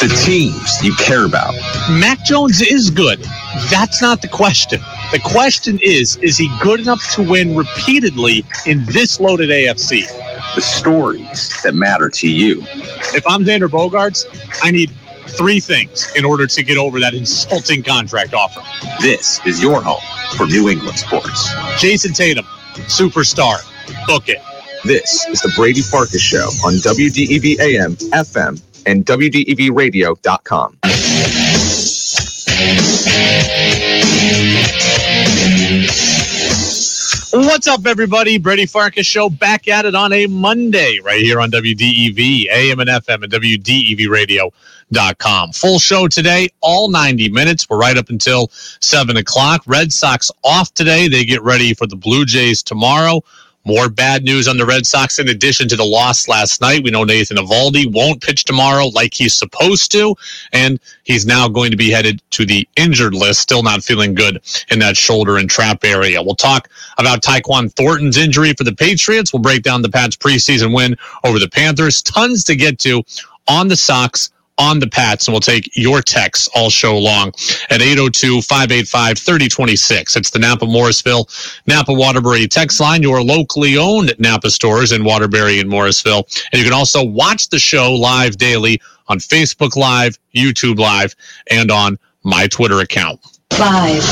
the teams you care about. Mac Jones is good. That's not the question. The question is, is he good enough to win repeatedly in this loaded AFC? The stories that matter to you. If I'm Xander Bogaerts, I need three things in order to get over that insulting contract offer. This is your home for New England sports. Jayson Tatum, superstar. Book it. This is the Brady Farkas Show on WDEV AM, FM, and WDEVradio.com. What's up, everybody? Brady Farkas Show back at it on a Monday right here on WDEV, AM and FM, and WDEVradio.com. Full show today, all 90 minutes. We're right up until 7 o'clock. Red Sox off today. They get ready for the Blue Jays tomorrow. More bad news on the Red Sox in addition to the loss last night. We know Nathan Eovaldi won't pitch tomorrow like he's supposed to, and he's now going to be headed to the injured list, still not feeling good in that shoulder and trap area. We'll talk about Tyquan Thornton's injury for the Patriots. We'll break down the Pats preseason win over the Panthers. Tons to get to on the Sox on the Pats, and we'll take your texts all show long at 802-585-3026. It's the Napa Morrisville, Napa Waterbury text line, your locally owned Napa stores in Waterbury and Morrisville. And you can also watch the show live daily on Facebook Live, YouTube Live, and on my Twitter account. Five,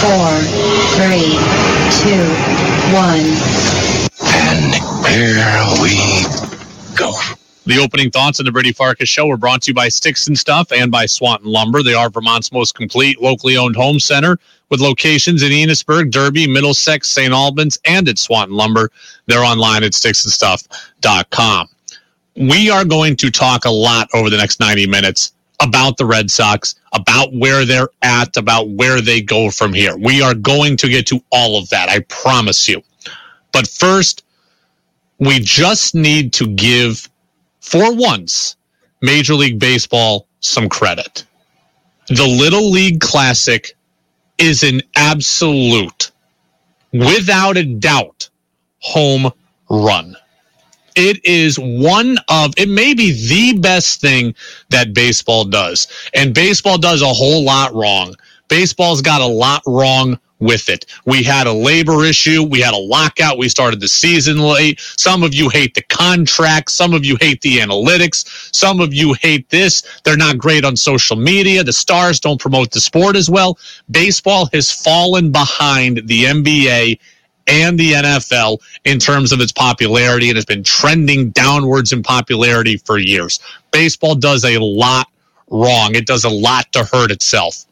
four, three, two, one. And here we go. The opening thoughts on the Brady Farkas show were brought to you by Sticks and Stuff and by Swanton Lumber. They are Vermont's most complete locally owned home center with locations in Enosburg, Derby, Middlesex, St. Albans, and at Swanton Lumber. They're online at sticksandstuff.com. We are going to talk a lot over the next 90 minutes about the Red Sox, about where they're at, about where they go from here. We are going to get to all of that, I promise you. But first, we just need to give for once, Major League Baseball some credit. The Little League Classic is an absolute, without a doubt, home run. It is one of, it may be the best thing that baseball does. And baseball does a whole lot wrong. Baseball's got a lot wrong with it. We had a labor issue. We had a lockout. We started the season late. Some of you hate the contract. Some of you hate the analytics. Some of you hate this. They're not great on social media. The stars don't promote the sport as well. Baseball has fallen behind the NBA and the NFL in terms of its popularity and has been trending downwards in popularity for years. Baseball does a lot wrong. It does a lot to hurt itself.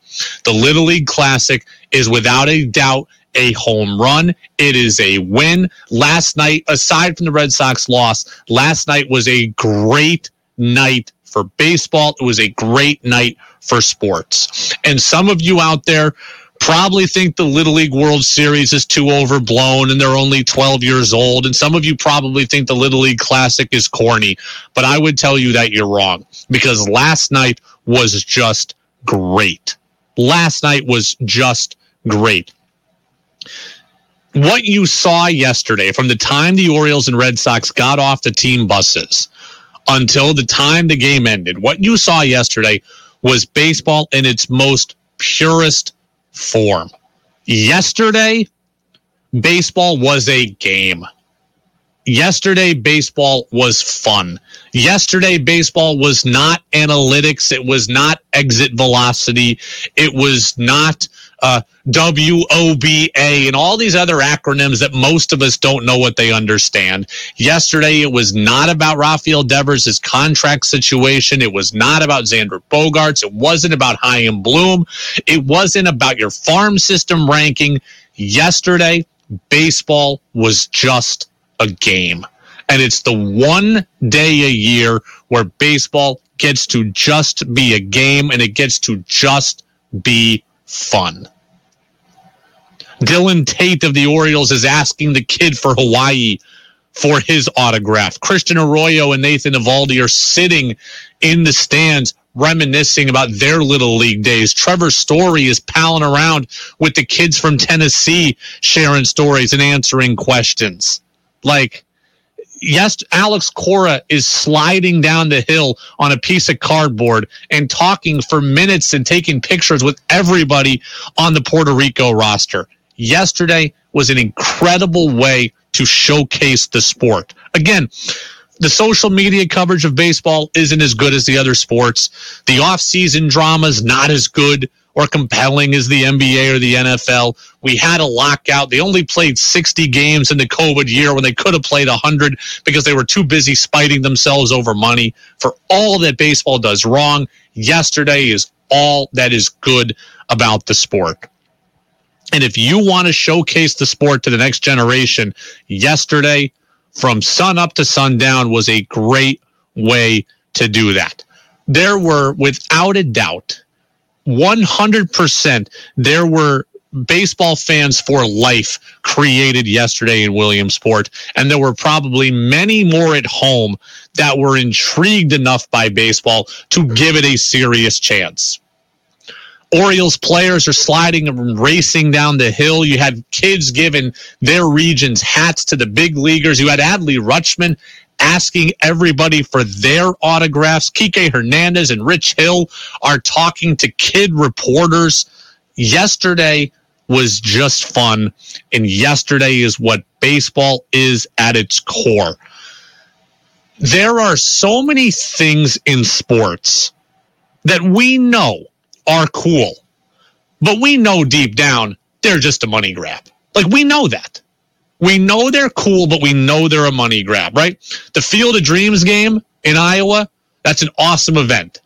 The Little League Classic is without a doubt a home run. It is a win. Last night, aside from the Red Sox loss, last night was a great night for baseball. It was a great night for sports. And some of you out there probably think the Little League World Series is too overblown and they're only 12 years old. And some of you probably think the Little League Classic is corny. But I would tell you that you're wrong because last night was just great. Last night was just great. What you saw yesterday from the time the Orioles and Red Sox got off the team buses until the time the game ended, what you saw yesterday was baseball in its most purest form. Yesterday, baseball was a game. Yesterday, baseball was fun. Yesterday, baseball was not analytics. It was not exit velocity. It was not uh, WOBA and all these other acronyms that most of us don't know what they understand. Yesterday, it was not about Rafael Devers' contract situation. It was not about Xander Bogaerts. It wasn't about Chaim Bloom. It wasn't about your farm system ranking. Yesterday, baseball was just a game. And it's the one day a year where baseball gets to just be a game and it gets to just be fun. Dylan Tate of the Orioles is asking the kid for Hawaii for his autograph. Christian Arroyo and Nathan Eovaldi are sitting in the stands reminiscing about their little league days. Trevor Story is palling around with the kids from Tennessee, sharing stories and answering questions. Like, yes, Alex Cora is sliding down the hill on a piece of cardboard and talking for minutes and taking pictures with everybody on the Puerto Rico roster. Yesterday was an incredible way to showcase the sport. Again, the social media coverage of baseball isn't as good as the other sports. The off-season drama is not as good or compelling as the NBA or the NFL. We had a lockout. They only played 60 games in the COVID year when they could have played 100 because they were too busy spiting themselves over money. For all that baseball does wrong, yesterday is all that is good about the sport. And if you want to showcase the sport to the next generation, yesterday from sun up to sundown was a great way to do that. There were, without a doubt, 100%, there were baseball fans for life created yesterday in Williamsport. And there were probably many more at home that were intrigued enough by baseball to give it a serious chance. Orioles players are sliding and racing down the hill. You had kids giving their region's hats to the big leaguers. You had Adley Rutschman asking everybody for their autographs. Kike Hernandez and Rich Hill are talking to kid reporters. Yesterday was just fun, and yesterday is what baseball is at its core. There are so many things in sports that we know are cool. But we know deep down they're just a money grab. Like we know that. We know they're cool, but we know they're a money grab, right? The Field of Dreams game in Iowa, that's an awesome event.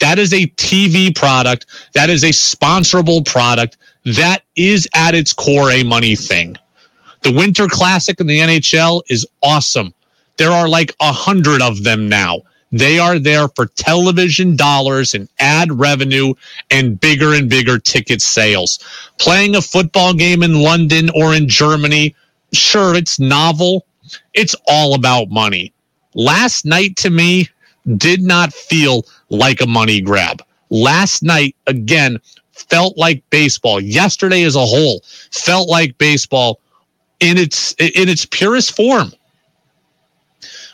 That is a TV product. That is a sponsorable product. That is at its core a money thing. The Winter Classic in the NHL is awesome. There are like a hundred of them now. They are there for television dollars and ad revenue and bigger and bigger ticket sales. Playing a football game in London or in Germany, sure, it's novel. It's all about money. Last night to me did not feel like a money grab. Last night, again, felt like baseball. Yesterday as a whole felt like baseball in its in its purest form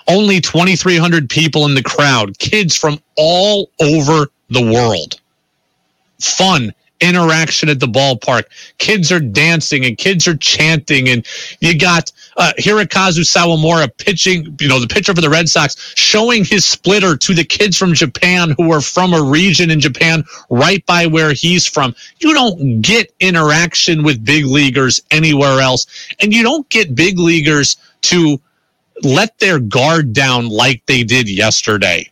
only 2,300 people in the crowd, kids from all over the world. Fun interaction at the ballpark. Kids are dancing and kids are chanting, and you got uh, Hirokazu Sawamura pitching, you know, the pitcher for the Red Sox, showing his splitter to the kids from Japan who are from a region in Japan right by where he's from. You don't get interaction with big leaguers anywhere else, and you don't get big leaguers to let their guard down like they did yesterday.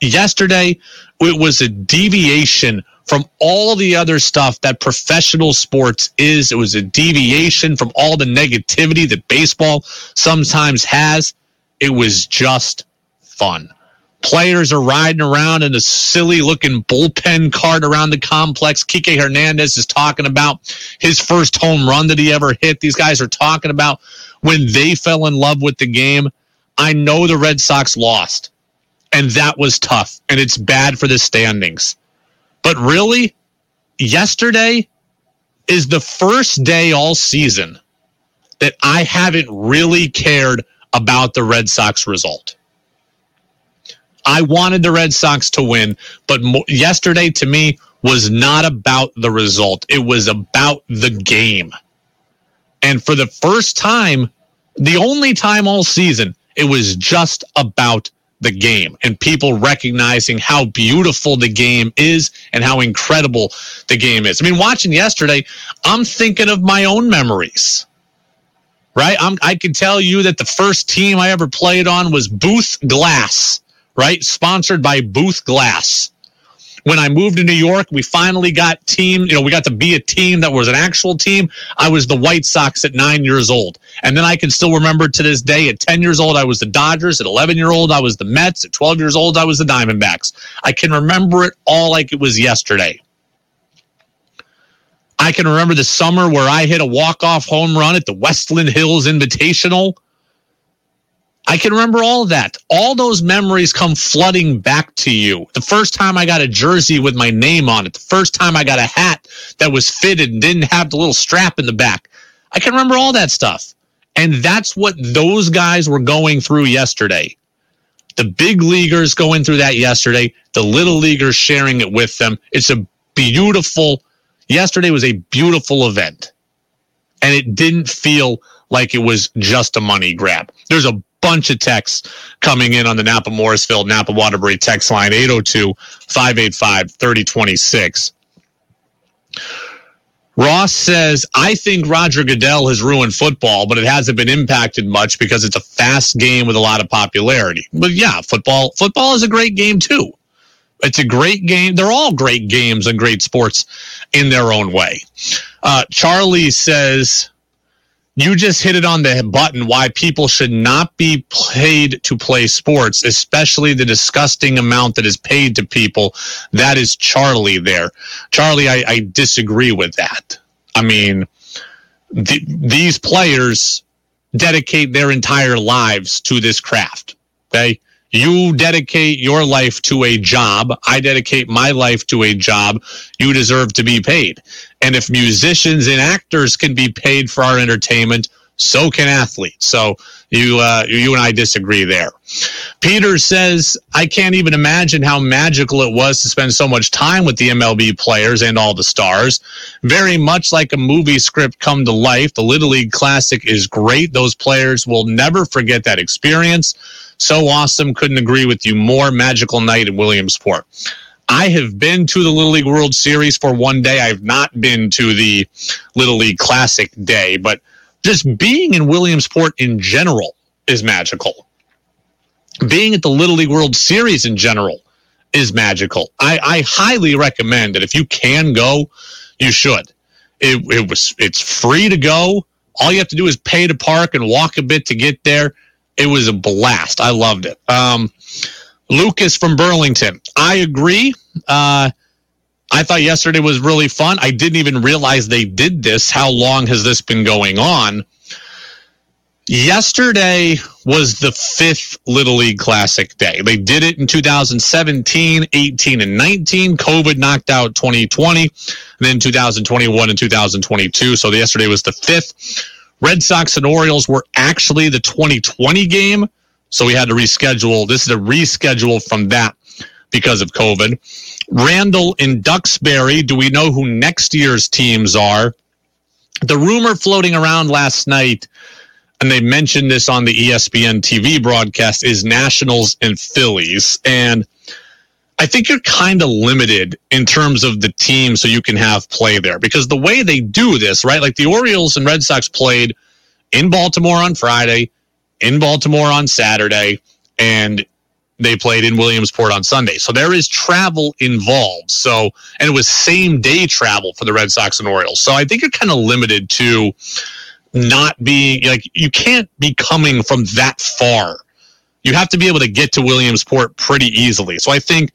Yesterday, it was a deviation from all the other stuff that professional sports is. It was a deviation from all the negativity that baseball sometimes has. It was just fun. Players are riding around in a silly looking bullpen cart around the complex. Kike Hernandez is talking about his first home run that he ever hit. These guys are talking about when they fell in love with the game. I know the Red Sox lost, and that was tough, and it's bad for the standings. But really, yesterday is the first day all season that I haven't really cared about the Red Sox result. I wanted the Red Sox to win, but mo- yesterday to me was not about the result. It was about the game. And for the first time, the only time all season, it was just about the game and people recognizing how beautiful the game is and how incredible the game is. I mean, watching yesterday, I'm thinking of my own memories. Right? I'm, I can tell you that the first team I ever played on was Booth Glass, right? Sponsored by Booth Glass when I moved to New York, we finally got team, you know, we got to be a team that was an actual team. I was the White Sox at nine years old. And then I can still remember to this day at 10 years old, I was the Dodgers. At 11 year old, I was the Mets. At 12 years old, I was the Diamondbacks. I can remember it all like it was yesterday. I can remember the summer where I hit a walk off home run at the Westland Hills Invitational I can remember all that. All those memories come flooding back to you. The first time I got a jersey with my name on it, the first time I got a hat that was fitted and didn't have the little strap in the back. I can remember all that stuff. And that's what those guys were going through yesterday. The big leaguers going through that yesterday, the little leaguers sharing it with them. It's a beautiful, yesterday was a beautiful event. And it didn't feel like it was just a money grab. There's a bunch of texts coming in on the Napa Morrisville, Napa Waterbury text line 802 585 3026. Ross says, I think Roger Goodell has ruined football, but it hasn't been impacted much because it's a fast game with a lot of popularity. But yeah, football football is a great game too. It's a great game. They're all great games and great sports in their own way. Uh, Charlie says, you just hit it on the button why people should not be paid to play sports, especially the disgusting amount that is paid to people. That is Charlie there. Charlie, I, I disagree with that. I mean, th- these players dedicate their entire lives to this craft. Okay. You dedicate your life to a job. I dedicate my life to a job. You deserve to be paid. And if musicians and actors can be paid for our entertainment, so can athletes. So you uh, you and I disagree there. Peter says I can't even imagine how magical it was to spend so much time with the MLB players and all the stars. Very much like a movie script come to life. The Little League Classic is great. Those players will never forget that experience. So awesome. Couldn't agree with you more. Magical night in Williamsport. I have been to the Little League World Series for one day. I've not been to the Little League Classic day, but just being in Williamsport in general is magical. Being at the Little League World Series in general is magical. I, I highly recommend that if you can go, you should. It, it was it's free to go. All you have to do is pay to park and walk a bit to get there. It was a blast. I loved it. Um, Lucas from Burlington. I agree. Uh, I thought yesterday was really fun. I didn't even realize they did this. How long has this been going on? Yesterday was the fifth Little League Classic day. They did it in 2017, 18, and 19. COVID knocked out 2020, and then 2021 and 2022. So yesterday was the fifth. Red Sox and Orioles were actually the 2020 game. So we had to reschedule. This is a reschedule from that because of COVID. Randall in Duxbury. Do we know who next year's teams are? The rumor floating around last night, and they mentioned this on the ESPN TV broadcast, is Nationals and Phillies. And I think you're kind of limited in terms of the team so you can have play there because the way they do this, right? Like the Orioles and Red Sox played in Baltimore on Friday, in Baltimore on Saturday, and they played in Williamsport on Sunday. So there is travel involved. So, and it was same day travel for the Red Sox and Orioles. So I think you're kind of limited to not being like, you can't be coming from that far. You have to be able to get to Williamsport pretty easily. So I think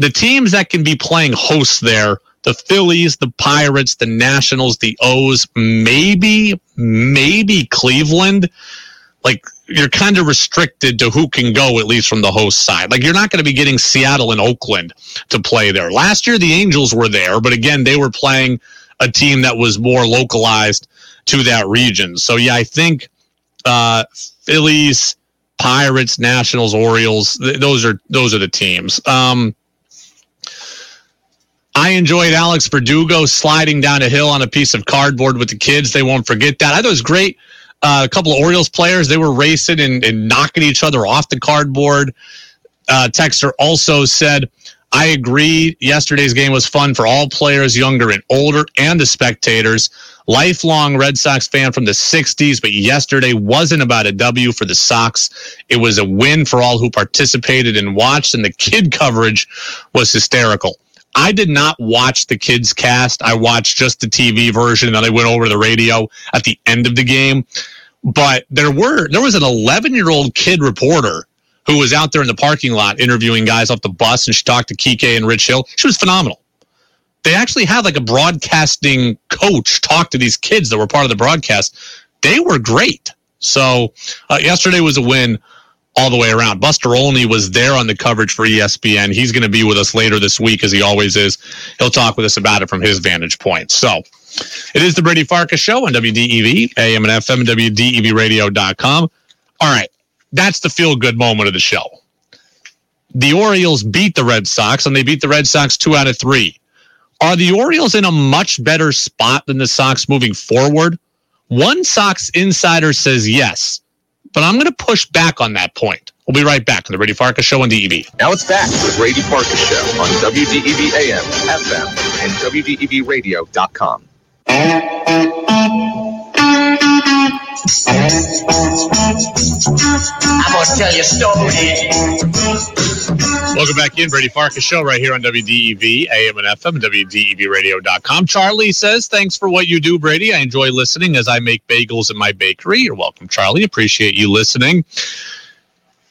the teams that can be playing hosts there, the Phillies, the Pirates, the Nationals, the O's, maybe, maybe Cleveland like you're kind of restricted to who can go at least from the host side. Like you're not going to be getting Seattle and Oakland to play there. Last year the Angels were there, but again they were playing a team that was more localized to that region. So yeah, I think uh, Phillies, Pirates, Nationals, Orioles, th- those are those are the teams. Um, I enjoyed Alex Verdugo sliding down a hill on a piece of cardboard with the kids. They won't forget that. I thought it was great uh, a couple of Orioles players. They were racing and, and knocking each other off the cardboard. Uh, Texter also said, I agree. Yesterday's game was fun for all players, younger and older, and the spectators. Lifelong Red Sox fan from the 60s, but yesterday wasn't about a W for the Sox. It was a win for all who participated and watched, and the kid coverage was hysterical. I did not watch the kids cast. I watched just the TV version then I went over to the radio at the end of the game. But there were there was an 11 year old kid reporter who was out there in the parking lot interviewing guys off the bus and she talked to Kike and Rich Hill. She was phenomenal. They actually had like a broadcasting coach talk to these kids that were part of the broadcast. They were great. So uh, yesterday was a win all the way around. Buster Olney was there on the coverage for ESPN. He's going to be with us later this week, as he always is. He'll talk with us about it from his vantage point. So, It is the Brady Farkas Show on WDEV, AM and FM, WDEVradio.com. All right, that's the feel good moment of the show. The Orioles beat the Red Sox, and they beat the Red Sox two out of three. Are the Orioles in a much better spot than the Sox moving forward? One Sox insider says yes, but I'm going to push back on that point. We'll be right back on the Brady Farkas Show on DEV. Now it's back to the Brady Farkas Show on WDEV AM, FM, and WDEVradio.com. Welcome back in, Brady Farkas Show, right here on WDEV, AM and FM, WDEVradio.com. Charlie says, Thanks for what you do, Brady. I enjoy listening as I make bagels in my bakery. You're welcome, Charlie. Appreciate you listening.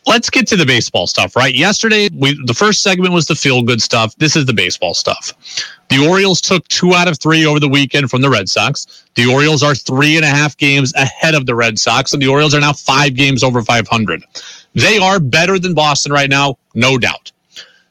Let's get to the baseball stuff, right? Yesterday, we the first segment was the feel good stuff. This is the baseball stuff. The Orioles took two out of three over the weekend from the Red Sox. The Orioles are three and a half games ahead of the Red Sox, and the Orioles are now five games over 500. They are better than Boston right now, no doubt.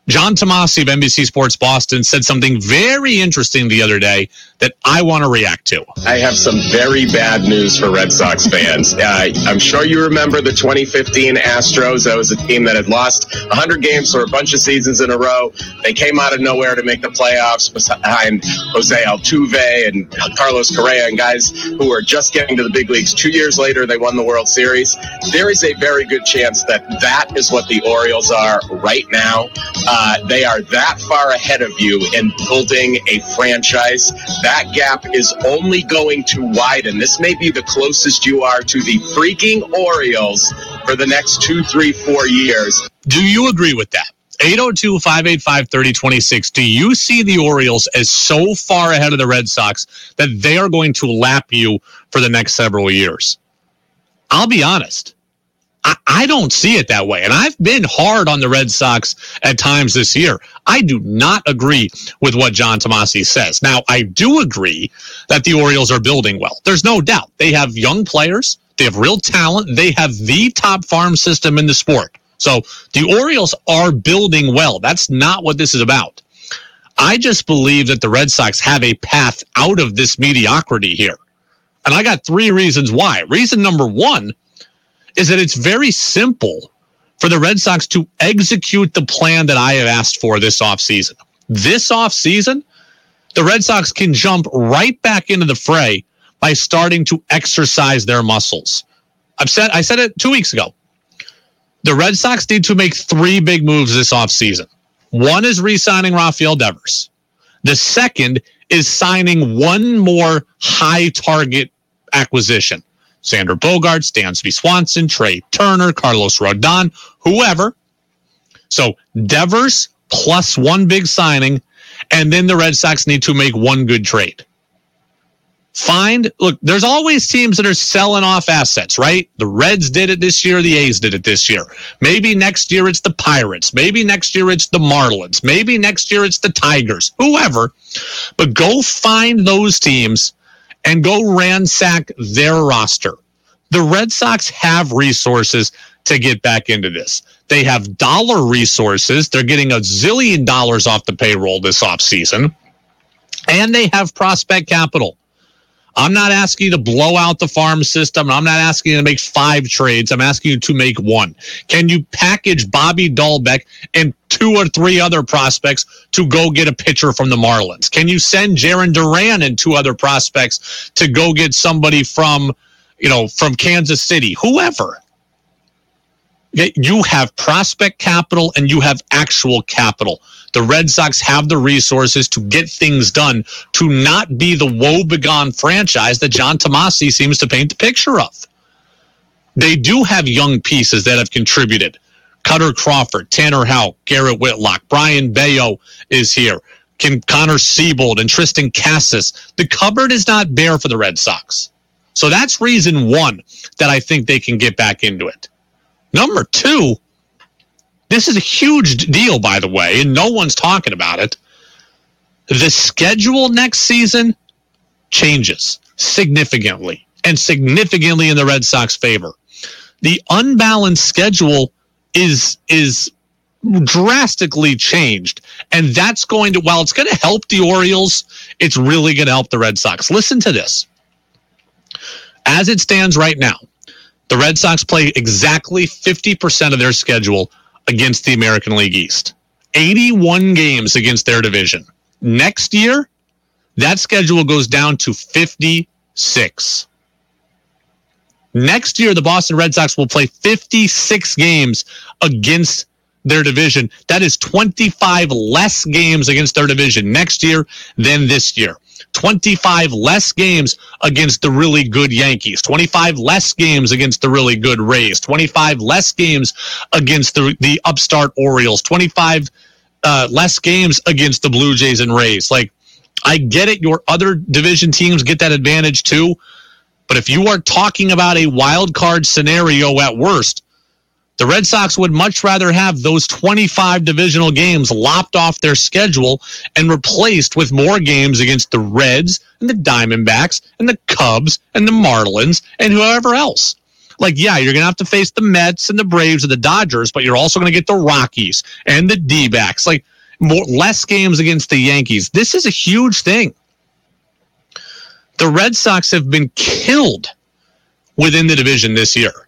John Tomase of NBC Sports Boston said something very interesting the other day that I want to react to. I have some very bad news for Red Sox fans. Uh, I'm sure you remember the 2015 Astros. That was a team that had lost 100 games for a bunch of seasons in a row. They came out of nowhere to make the playoffs behind Jose Altuve and Carlos Correa and guys who were just getting to the big leagues. Two years later, they won the World Series. There is a very good chance that that is what the Orioles are right now. Uh, Uh, they are that far ahead of you in building a franchise. That gap is only going to widen. This may be the closest you are to the freaking Orioles for the next two, three, four years. Do you agree with that? 802 585 3026. Do you see the Orioles as so far ahead of the Red Sox that they are going to lap you for the next several years? I'll be honest. I, don't see it that way. And I've been hard on the Red Sox at times this year. I do not agree with what John Tomase says. Now, I do agree that the Orioles are building well. There's no doubt. They have young players, they have real talent, they have the top farm system in the sport. So the Orioles are building well. That's not what this is about. I just believe that the Red Sox have a path out of this mediocrity here. And I got three reasons why. Reason number one is that it's very simple for the Red Sox to execute the plan that I have asked for this offseason. This offseason, the Red Sox can jump right back into the fray by starting to exercise their muscles. I've said I said it 2 weeks ago. The Red Sox need to make three big moves this offseason. One is re-signing Rafael Devers. The second is signing one more high target acquisition. Xander Bogaerts, Dansby Swanson, Trea Turner, Carlos Rodon, whoever. So Devers plus one big signing, and then the Red Sox need to make one good trade. Find, look, there's always teams that are selling off assets, right? The Reds did it this year, the A's did it this year. Maybe next year it's the Pirates. Maybe next year it's the Marlins. Maybe next year it's the Tigers, whoever. But go find those teams and go ransack their roster. The Red Sox have resources to get back into this. They have dollar resources. They're getting a zillion dollars off the payroll this offseason. And they have prospect capital. I'm not asking you to blow out the farm system. I'm not asking you to make five trades. I'm asking you to make one. Can you package Bobby Dalbec and two or three other prospects to go get a pitcher from the Marlins? Can you send Jarren Duran and two other prospects to go get somebody from, you know, from Kansas City? Whoever. You have prospect capital and you have actual capital. The Red Sox have the resources to get things done to not be the woebegone franchise that John Tomase seems to paint the picture of. They do have young pieces that have contributed. Kutter Crawford, Tanner Houck, Garrett Whitlock, Brayan Bello is here. Can Connor Seabold and Triston Casas. The cupboard is not bare for the Red Sox. So that's reason one that I think they can get back into it. Number two, this is a huge deal, by the way, and no one's talking about it. The schedule next season changes significantly and significantly in the Red Sox favor. The unbalanced schedule is is drastically changed. And that's going to, while it's going to help the Orioles, it's really going to help the Red Sox. Listen to this. As it stands right now, the Red Sox play exactly 50% of their schedule against the American League East. 81 games against their division. Next year, that schedule goes down to 56. Next year, the Boston Red Sox will play 56 games against their division. That is 25 less games against their division next year than this year. 25 less games against the really good Yankees, 25 less games against the really good Rays, 25 less games against the, the upstart Orioles, 25 uh, less games against the Blue Jays and Rays. Like, I get it. Your other division teams get that advantage too. But if you are talking about a wild card scenario at worst, the Red Sox would much rather have those 25 divisional games lopped off their schedule and replaced with more games against the Reds and the Diamondbacks and the Cubs and the Marlins and whoever else. Like, yeah, you're going to have to face the Mets and the Braves and the Dodgers, but you're also going to get the Rockies and the D backs. Like, more, less games against the Yankees. This is a huge thing. The Red Sox have been killed within the division this year.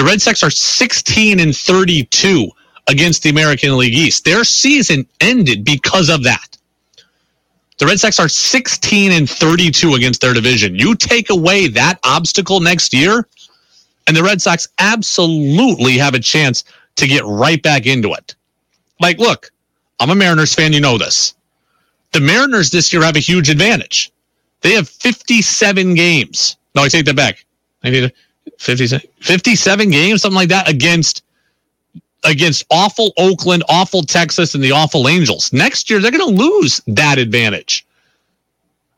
The Red Sox are 16 and 32 against the American League East. Their season ended because of that. The Red Sox are 16 and 32 against their division. You take away that obstacle next year, and the Red Sox absolutely have a chance to get right back into it. Like, look, I'm a Mariners fan. You know this. The Mariners this year have a huge advantage. They have 57 games. No, I take that back. I need to 57, 57 games, something like that, against against awful Oakland, awful Texas, and the awful Angels. Next year, they're going to lose that advantage.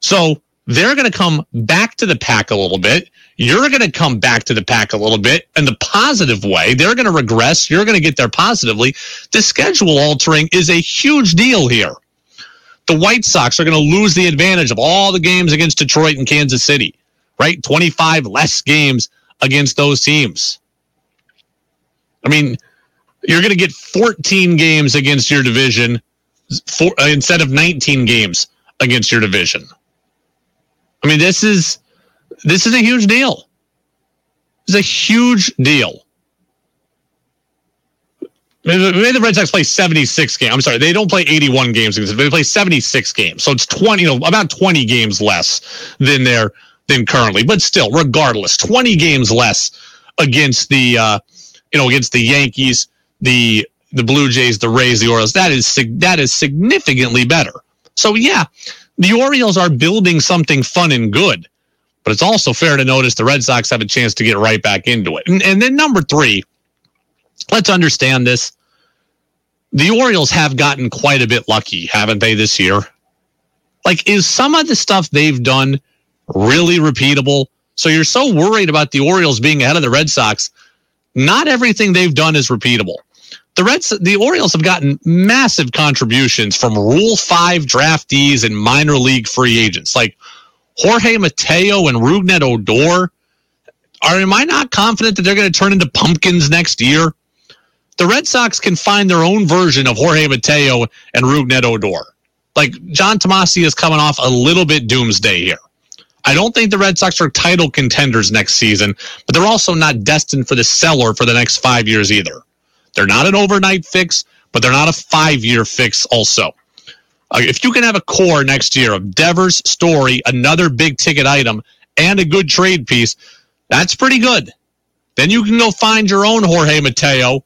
So they're going to come back to the pack a little bit. You're going to come back to the pack a little bit in the positive way. They're going to regress. You're going to get there positively. The schedule altering is a huge deal here. The White Sox are going to lose the advantage of all the games against Detroit and Kansas City, right? 25 less games against those teams. I mean, you're going to get 14 games against your division for, uh, instead of 19 games against your division. I mean, this is this is a huge deal. It's a huge deal. Maybe the Red Sox play 76 games. I'm sorry, they don't play 81 games. They play 76 games. So it's 20, you know, about 20 games less than their than currently. But still, regardless, 20 games less against the uh, you know against the Yankees, the the Blue Jays, the Rays, the Orioles. That is that is significantly better. So yeah, the Orioles are building something fun and good, but it's also fair to notice the Red Sox have a chance to get right back into it. And, and then number three, let's understand this. The Orioles have gotten quite a bit lucky, haven't they, this year? Like, is some of the stuff they've done really repeatable. So you're so worried about the Orioles being ahead of the Red Sox. Not everything they've done is repeatable. The Reds, the Orioles have gotten massive contributions from Rule 5 draftees and minor league free agents like Jorge Mateo and Rougned Odor. Are, am I not confident that they're going to turn into pumpkins next year? The Red Sox can find their own version of Jorge Mateo and Rougned Odor. Like John Tomase is coming off a little bit doomsday here. I don't think the Red Sox are title contenders next season, but they're also not destined for the cellar for the next five years either. They're not an overnight fix, but they're not a five year fix also. Uh, if you can have a core next year of Devers, Story, another big ticket item, and a good trade piece, that's pretty good. Then you can go find your own Jorge Mateo,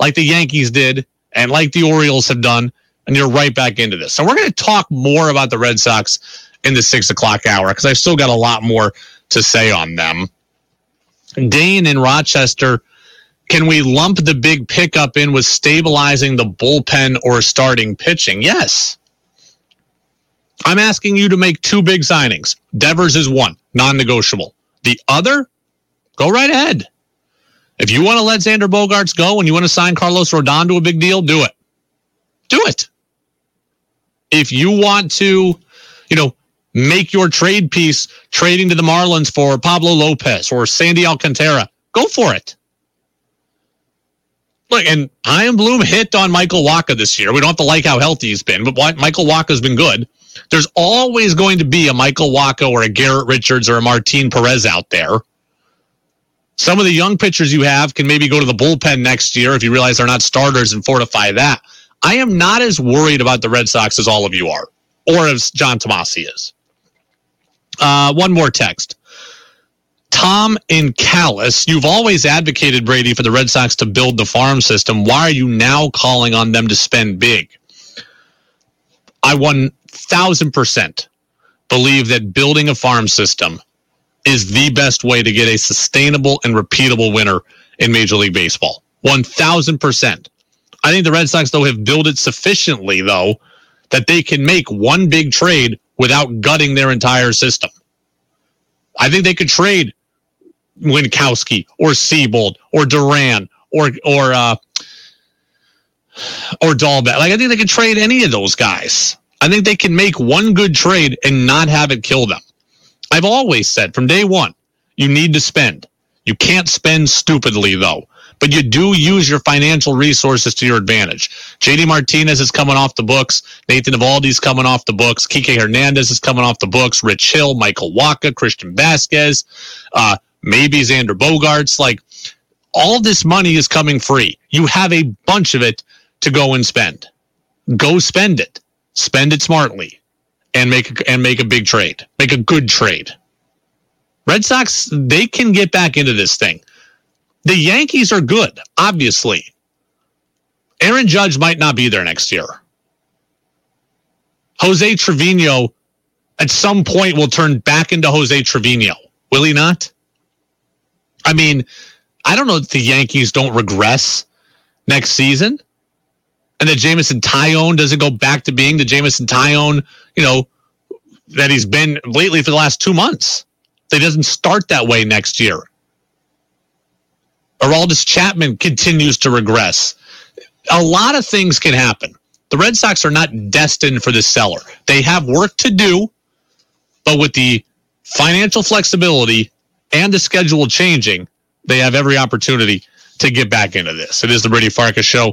like the Yankees did, and like the Orioles have done, and you're right back into this. So we're going to talk more about the Red Sox in the six o'clock hour because I've still got a lot more to say on them. Dane in Rochester, can we lump the big pickup in with stabilizing the bullpen or starting pitching? Yes. I'm asking you to make two big signings. Devers is one, non negotiable. The other, go right ahead. If you want to let Xander Bogaerts go and you want to sign Carlos Rodon to a big deal, do it. Do it. If you want to, you know, make your trade piece trading to the Marlins for Pablo Lopez or Sandy Alcantara. Go for it. Look, and Chaim Bloom hit on Michael Wacha this year. We don't have to like how healthy he's been, but Michael Wacha's been good. There's always going to be a Michael Wacha or a Garrett Richards or a Martin Perez out there. Some of the young pitchers you have can maybe go to the bullpen next year if you realize they're not starters and fortify that. I am not as worried about the Red Sox as all of you are, or as John Tomase is. Uh, one more text. Tom in Calais, you've always advocated, Brady, for the Red Sox to build the farm system. Why are you now calling on them to spend big? I 1000% believe that building a farm system is the best way to get a sustainable and repeatable winner in Major League Baseball. 1000%. I think the Red Sox, though, have built it sufficiently, though, that they can make one big trade without gutting their entire system. I think they could trade Winckowski or Seabold or Duran or or uh, or Dalbec. Like I think they could trade any of those guys. I think they can make one good trade and not have it kill them. I've always said from day one, you need to spend. You can't spend stupidly though, but you do use your financial resources to your advantage. JD Martinez is coming off the books. Nathan Eovaldi's coming off the books. Kike Hernandez is coming off the books. Rich Hill, Michael Wacha, Christian Vázquez, uh, maybe Xander Bogaerts. Like all this money is coming free. You have a bunch of it to go and spend. Go spend it. Spend it smartly and make and make a big trade. Make a good trade. Red Sox, they can get back into this thing. The Yankees are good, obviously. Aaron Judge might not be there next year. Jose Trevino at some point will turn back into Jose Trevino. Will he not? I mean, I don't know if the Yankees don't regress next season and that Jameson Taillon doesn't go back to being the Jameson Taillon, you know, that he's been lately for the last two months. That doesn't start that way next year. Aroldis Chapman continues to regress. A lot of things can happen. The Red Sox are not destined for the cellar. They have work to do, but with the financial flexibility and the schedule changing, they have every opportunity to get back into this. It is the Brady Farkas Show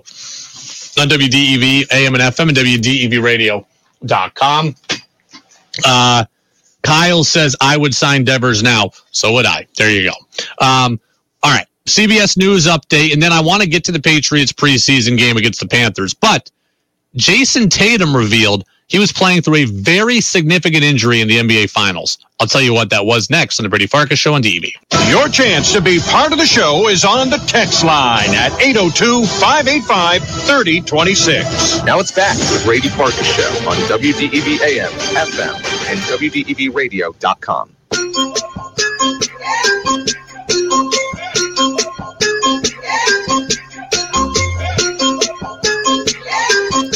on WDEV, AM and FM, and WDEVradio.com. Uh, Kyle says, I would sign Devers now. So would I. There you go. Um, all right. CBS News update. And then I want to get to the Patriots preseason game against the Panthers. But Jayson Tatum revealed he was playing through a very significant injury in the NBA Finals. I'll tell you what that was next on the Brady Farkas Show on DEV. Your chance to be part of the show is on the text line at 802-585-3026. Now it's back to the Brady Farkas Show on WDEV AM, FM, and WDEVradio.com.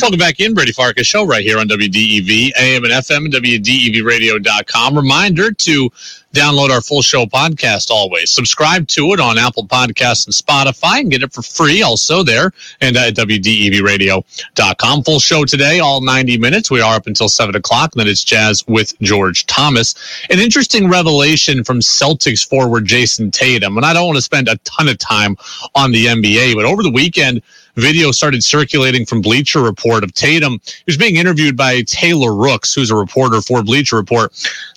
Welcome back in, Brady Farkas Show, right here on WDEV, AM and FM, and WDEVradio.com. Reminder to download our full show podcast always. Subscribe to it on Apple Podcasts and Spotify and get it for free also there and at WDEVradio.com. Full show today, all 90 minutes. We are up until 7 o'clock, and then it's Jazz with George Thomas. An interesting revelation from Celtics forward Jayson Tatum, and I don't want to spend a ton of time on the NBA, but over the weekend, video started circulating from Bleacher Report of Tatum. He was being interviewed by Taylor Rooks, who's a reporter for Bleacher Report.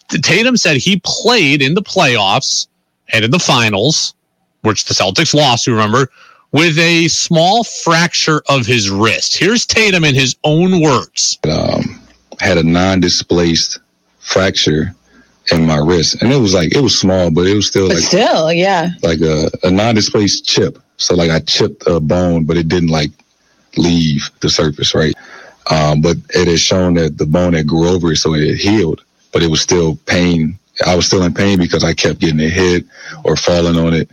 Tatum said he played in the playoffs and in the finals, which the Celtics lost, you remember, with a small fracture of his wrist. Here's Tatum in his own words. Um, had a non-displaced fracture in my wrist, and it was like it was small, but it was still But like still, yeah. like a, a non-displaced chip. So like I chipped a bone, but it didn't like leave the surface, right? Um, but it has shown that the bone that grew over it, so it healed, but it was still pain. I was still in pain because I kept getting it hit or falling on it.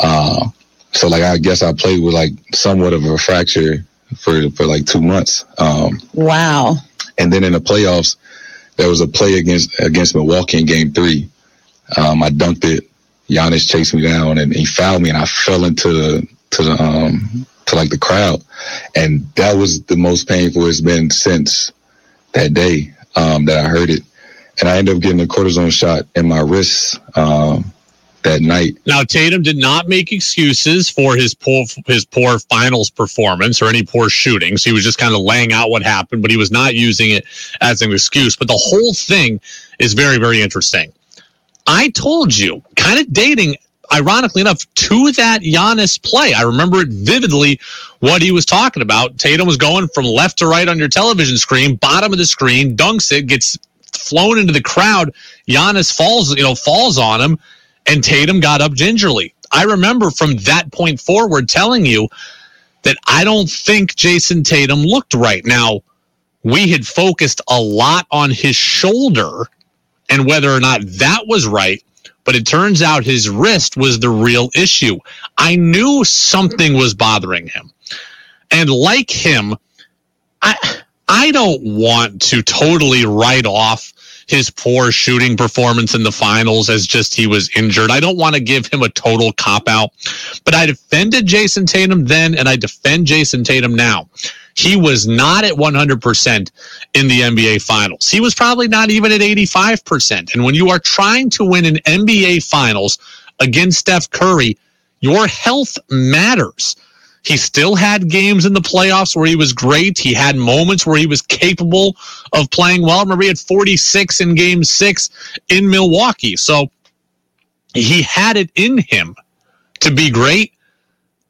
Uh, so like I guess I played with like somewhat of a fracture for for like two months. Um, Wow. and then in the playoffs, there was a play against against Milwaukee in Game Three. Um, I dunked it. Giannis chased me down, and he fouled me, and I fell into the to the um to like the crowd, and that was the most painful it's been since that day um, that I heard it, and I ended up getting a cortisone shot in my wrist um, that night. Now Tatum did not make excuses for his poor his poor finals performance or any poor shootings. He was just kind of laying out what happened, but he was not using it as an excuse. But the whole thing is very very interesting. I told you, kind of dating ironically enough, to that Giannis play. I remember it vividly what he was talking about. Tatum was going from left to right on your television screen, bottom of the screen, dunks it, gets flown into the crowd. Giannis falls, you know, falls on him and Tatum got up gingerly. I remember from that point forward telling you that I don't think Jayson Tatum looked right. Now, we had focused a lot on his shoulder and whether or not that was right, but it turns out his wrist was the real issue. I knew something was bothering him. And like him, I I don't want to totally write off his poor shooting performance in the finals as just he was injured. I don't want to give him a total cop out, but I defended Jayson Tatum then and I defend Jayson Tatum now. He was not at 100% in the NBA finals. He was probably not even at 85%. And when you are trying to win an NBA finals against Steph Curry, your health matters. He still had games in the playoffs where he was great. He had moments where he was capable of playing well. Remember, he had 46 in game six in Milwaukee. So he had it in him to be great.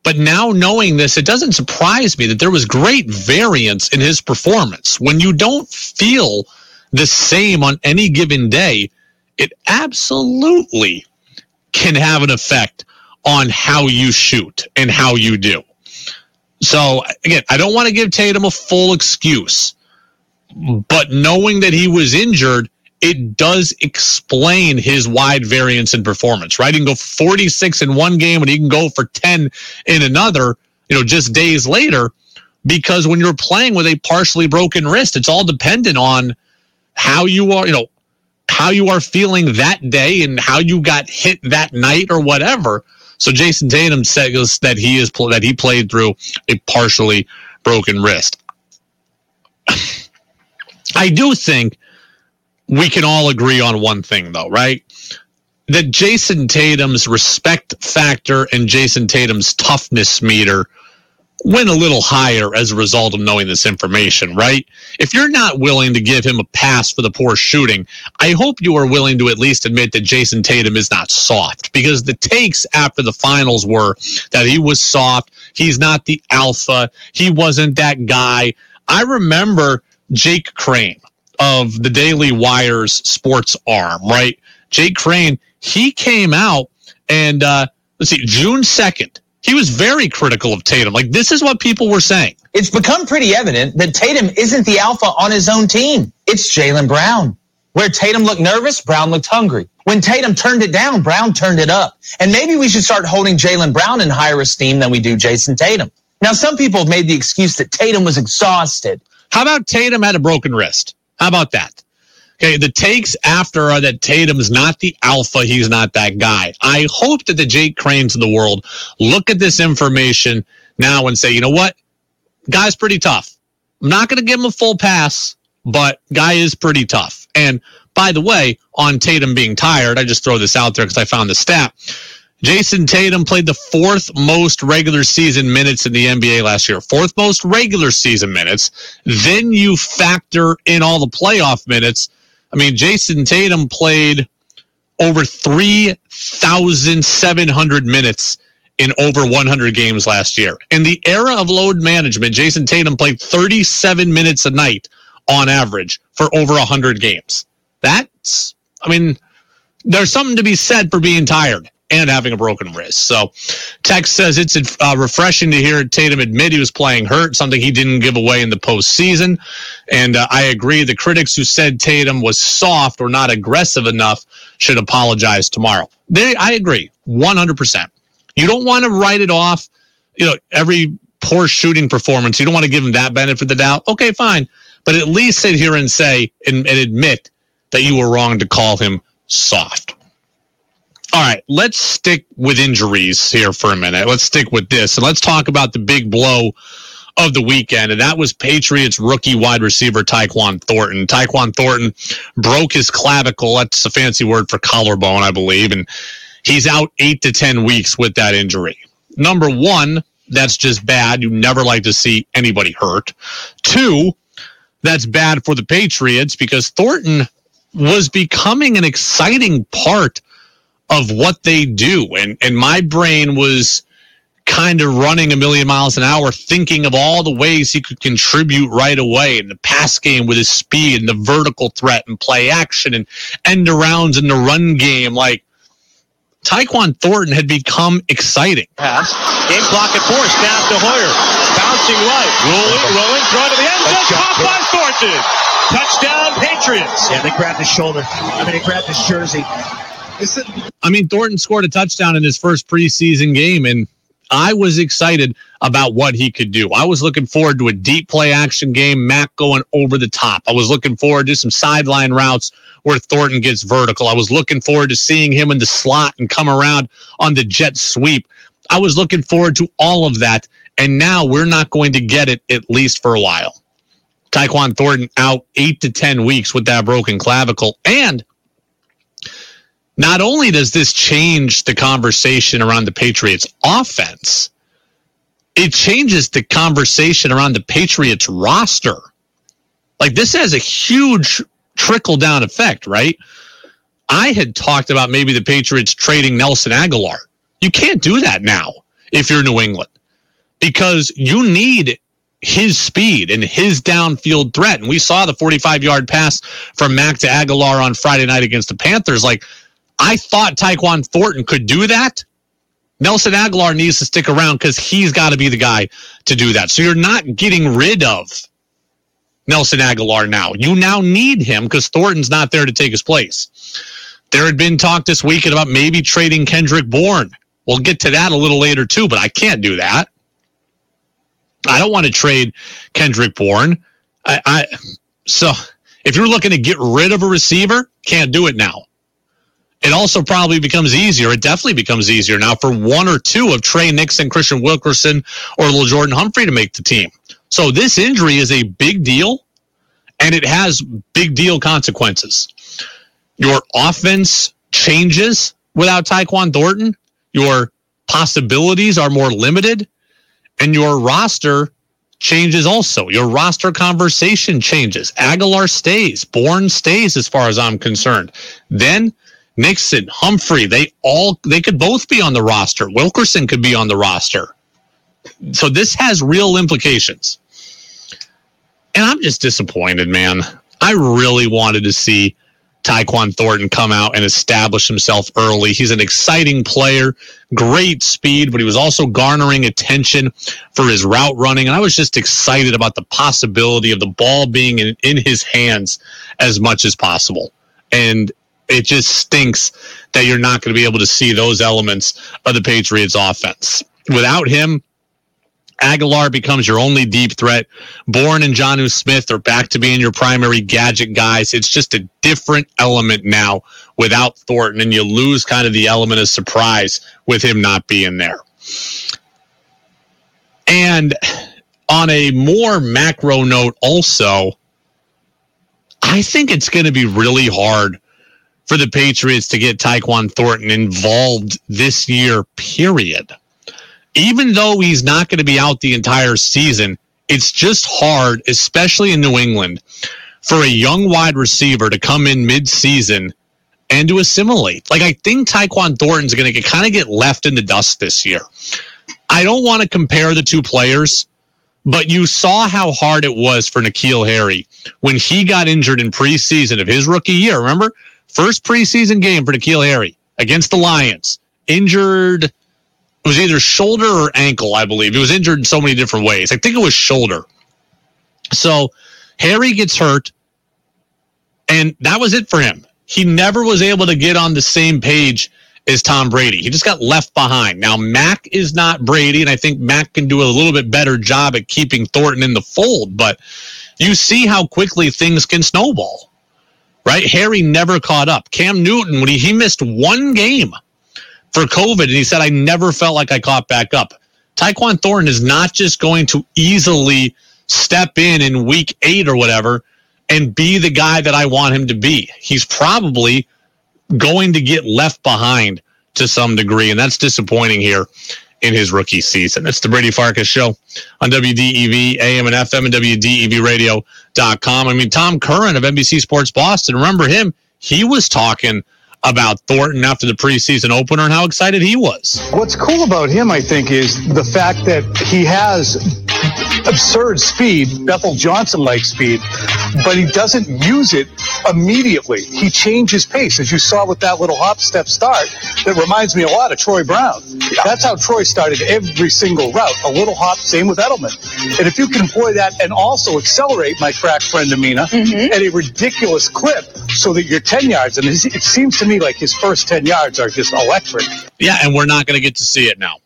But now knowing this, it doesn't surprise me that there was great variance in his performance. When you don't feel the same on any given day, it absolutely can have an effect on how you shoot and how you do. So again, I don't want to give Tatum a full excuse, but knowing that he was injured, it does explain his wide variance in performance, right? He can go 46 in one game and he can go for 10 in another, you know, just days later. Because when you're playing with a partially broken wrist, it's all dependent on how you are, you know, how you are feeling that day and how you got hit that night or whatever. So Jayson Tatum says that he is that he played through a partially broken wrist. I do think we can all agree on one thing, though, right? That Jayson Tatum's respect factor and Jayson Tatum's toughness meter went a little higher as a result of knowing this information, right? If you're not willing to give him a pass for the poor shooting, I hope you are willing to at least admit that Jayson Tatum is not soft because the takes after the finals were that he was soft. He's not the alpha. He wasn't that guy. I remember Jake Crane of the Daily Wire's sports arm, right? Jake Crane, he came out and, uh, let's see, June 2nd, he was very critical of Tatum. Like, this is what people were saying. It's become pretty evident that Tatum isn't the alpha on his own team. It's Jaylen Brown. Where Tatum looked nervous, Brown looked hungry. When Tatum turned it down, Brown turned it up. And maybe we should start holding Jaylen Brown in higher esteem than we do Jayson Tatum. Now, some people have made the excuse that Tatum was exhausted. How about Tatum had a broken wrist? How about that? Okay, the takes after are that Tatum's not the alpha. He's not that guy. I hope that the Jake Cranes of the world look at this information now and say, you know what? Guy's pretty tough. I'm not going to give him a full pass, but guy is pretty tough. And by the way, on Tatum being tired, I just throw this out there because I found the stat. Jayson Tatum played the fourth most regular season minutes in the NBA last year. Fourth most regular season minutes. Then you factor in all the playoff minutes I mean, Jayson Tatum played over 3,700 minutes in over 100 games last year. In the era of load management, Jayson Tatum played 37 minutes a night on average for over 100 games. That's, I mean, there's something to be said for being tired and having a broken wrist. So, Tex says it's uh, refreshing to hear Tatum admit he was playing hurt, something he didn't give away in the postseason. And uh, I agree. The critics who said Tatum was soft or not aggressive enough should apologize tomorrow. They, I agree, 100%. You don't want to write it off. You know, every poor shooting performance, you don't want to give him that benefit of the doubt. Okay, fine. But at least sit here and say and, and admit that you were wrong to call him soft. All right, let's stick with injuries here for a minute. Let's stick with this and let's talk about the big blow of the weekend, and that was Patriots rookie wide receiver Tyquan Thornton. Tyquan Thornton broke his clavicle. That's a fancy word for collarbone, I believe, and He's out eight to 10 weeks with that injury. Number one, that's just bad. You never like to see anybody hurt. Two, that's bad for the Patriots because Thornton was becoming an exciting part of what they do. And, and my brain was kind of running a million miles an hour, thinking of all the ways he could contribute right away in the pass game with his speed and the vertical threat and play action and end arounds in the run game. Like Tyquan Thornton had become exciting. Pass. Game clock at four. Snap to Hoyer. Bouncing right. Rolling, rolling. Throw to the end zone. Caught by Thornton. Touchdown Patriots. Yeah, they grabbed his shoulder. I mean, they grabbed his jersey. I mean, Thornton scored a touchdown in his first preseason game, and I was excited about what he could do. I was looking forward to a deep play action game, Mac going over the top. I was looking forward to some sideline routes where Thornton gets vertical. I was looking forward to seeing him in the slot and come around on the jet sweep. I was looking forward to all of that. And now we're not going to get it at least for a while. Tyquan Thornton out eight to 10 weeks with that broken clavicle. And not only does this change the conversation around the Patriots offense, it changes the conversation around the Patriots roster. Like this has a huge trickle down effect, right? I had talked about maybe the Patriots trading Nelson Agholor. You can't do that now if you're New England because you need his speed and his downfield threat. And we saw the 45 yard pass from Mac to Agholor on Friday night against the Panthers. Like, I thought Tyquan Thornton could do that. Nelson Agholor needs to stick around because he's got to be the guy to do that. So you're not getting rid of Nelson Agholor now. You now need him because Thornton's not there to take his place. There had been talk this weekend about maybe trading Kendrick Bourne. We'll get to that a little later too, but I can't do that. I don't want to trade Kendrick Bourne. I, I so if you're looking to get rid of a receiver, can't do it now. It also probably becomes easier. It definitely becomes easier now for one or two of Tre Nixon, Christian Wilkerson, or Lil Jordan Humphrey to make the team. So this injury is a big deal, and it has big deal consequences. Your offense changes without Tyquan Thornton. Your possibilities are more limited and your roster changes also. Your roster conversation changes. Agholor stays. Bourne stays as far as I'm concerned. Then Nixon, Humphrey, they all they could both be on the roster. Wilkerson could be on the roster. So this has real implications. And I'm just disappointed, man. I really wanted to see Tyquan Thornton come out and establish himself early. He's an exciting player, great speed, but he was also garnering attention for his route running. And I was just excited about the possibility of the ball being in, in his hands as much as possible. And it just stinks that you're not going to be able to see those elements of the Patriots offense. Without him, Agholor becomes your only deep threat. Bourne and Jonnu Smith are back to being your primary gadget guys. It's just a different element now without Thornton, and you lose kind of the element of surprise with him not being there. And on a more macro note, also, I think it's going to be really hard for the Patriots to get Tyquan Thornton involved this year, period even though he's not going to be out the entire season, it's just hard, especially in New England, for a young wide receiver to come in mid-season and to assimilate. Like I think Tyquan Thornton's going to kind of get left in the dust this year. I don't want to compare the two players, but you saw how hard it was for N'Keal Harry when he got injured in preseason of his rookie year. Remember, first preseason game for N'Keal Harry against the Lions, injured it was either shoulder or ankle, I believe. He was injured in so many different ways. I think it was shoulder. So Harry gets hurt, and that was it for him. He never was able to get on the same page as Tom Brady. He just got left behind. Now, Mac is not Brady, and I think Mac can do a little bit better job at keeping Thornton in the fold, but you see how quickly things can snowball, right? Harry never caught up. Cam Newton, when he, he missed one game for COVID, and he said, I never felt like I caught back up. Tyquan Thornton is not just going to easily step in in week eight or whatever and be the guy that I want him to be. He's probably going to get left behind to some degree, and that's disappointing here in his rookie season. It's the Brady Farkas show on WDEV, AM and FM, and WDEVradio.com. I mean, Tom Curran of NBC Sports Boston, remember him? He was talking about Thornton after the preseason opener and how excited he was. What's cool about him, I think, is the fact that he has absurd speed, Bethel Johnson like speed, but he doesn't use it immediately. He changes pace, as you saw with that little hop step start. That reminds me a lot of Troy Brown. That's how Troy started every single route. A little hop, same with Edelman. And if you can employ that and also accelerate, my crack friend Amina, Mm-hmm. at a ridiculous clip so that you're 10 yards, and it seems to me like his first 10 yards are just electric. Yeah, and we're not going to get to see it now.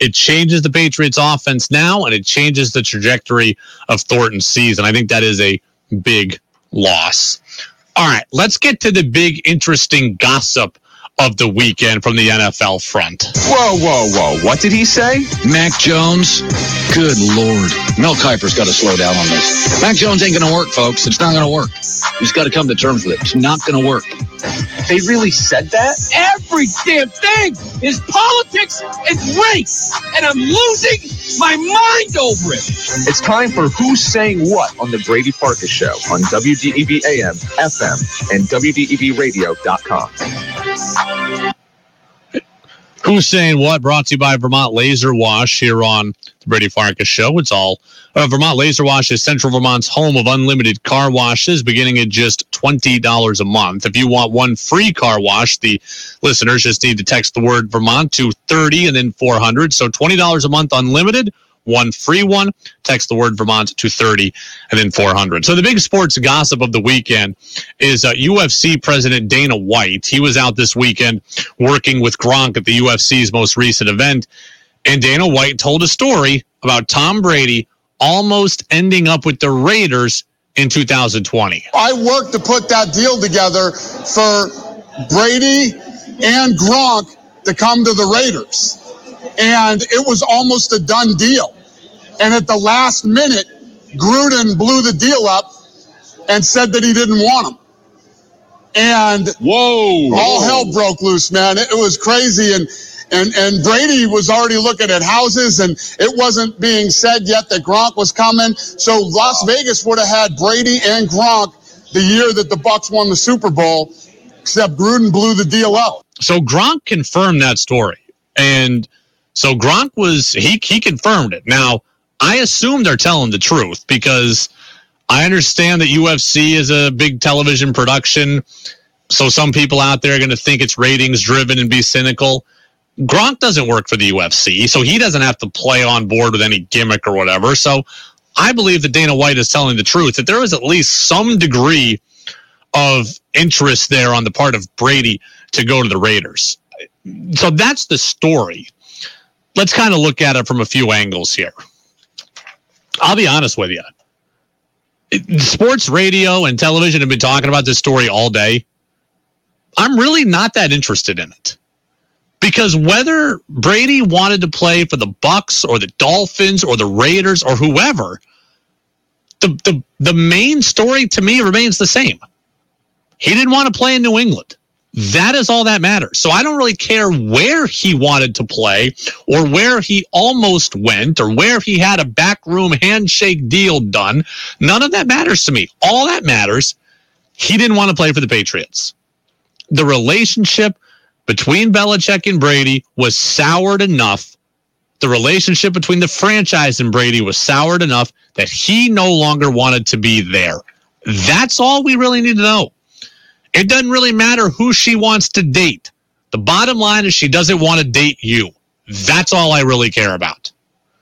It changes the Patriots offense now, and it changes the trajectory of Thornton's season. I think that is a big loss. All right, let's get to the big, interesting gossip of the weekend from the NFL front. Whoa, whoa, whoa. What did he say? Mac Jones. Good lord. Mel Kiper's got to slow down on this. Mac Jones ain't going to work, folks. It's not going to work. He's got to come to terms with it. It's not going to work. They really said that? Every damn thing is politics and race, and I'm losing my mind over it. It's time for Who's Saying What on The Brady Farkas Show on WDEV AM, FM, and WDEVradio.com. Who's saying what? Brought to you by Vermont Laser Wash here on the Brady Farkas Show. It's all uh, Vermont Laser Wash is Central Vermont's home of unlimited car washes, beginning at just twenty dollars a month. If you want one free car wash, the listeners just need to text the word Vermont to thirty and then four hundred. So twenty dollars a month, unlimited. One free one. Text the word Vermont to 30 and then 400. So the big sports gossip of the weekend is uh, UFC President Dana White. He was out this weekend working with Gronk at the UFC's most recent event. And Dana White told a story about Tom Brady almost ending up with the Raiders in 2020. I worked to put that deal together for Brady and Gronk to come to the Raiders. And it was almost a done deal. And at the last minute, Gruden blew the deal up and said that he didn't want him. And whoa, all hell broke loose, man. It, it was crazy. And and and Brady was already looking at houses, and it wasn't being said yet that Gronk was coming. So Las Vegas would have had Brady and Gronk the year that the Bucs won the Super Bowl, except Gruden blew the deal up. So Gronk confirmed that story. And so Gronk was he he confirmed it. Now, I assume they're telling the truth because I understand that UFC is a big television production. So some people out there are going to think it's ratings driven and be cynical. Gronk doesn't work for the UFC, so he doesn't have to play on board with any gimmick or whatever. So I believe that Dana White is telling the truth that there is at least some degree of interest there on the part of Brady to go to the Raiders. So that's the story. Let's kind of look at it from a few angles here. I'll be honest with you. Sports radio and television have been talking about this story all day. I'm really not that interested in it. Because whether Brady wanted to play for the Bucs or the Dolphins or the Raiders or whoever, the, the, the main story to me remains the same. He didn't want to play in New England. That is all that matters. So I don't really care where he wanted to play or where he almost went or where he had a backroom handshake deal done. None of that matters to me. All that matters, he didn't want to play for the Patriots. The relationship between Belichick and Brady was soured enough. The relationship between the franchise and Brady was soured enough that he no longer wanted to be there. That's all we really need to know. It doesn't really matter who she wants to date. The bottom line is she doesn't want to date you. That's all I really care about.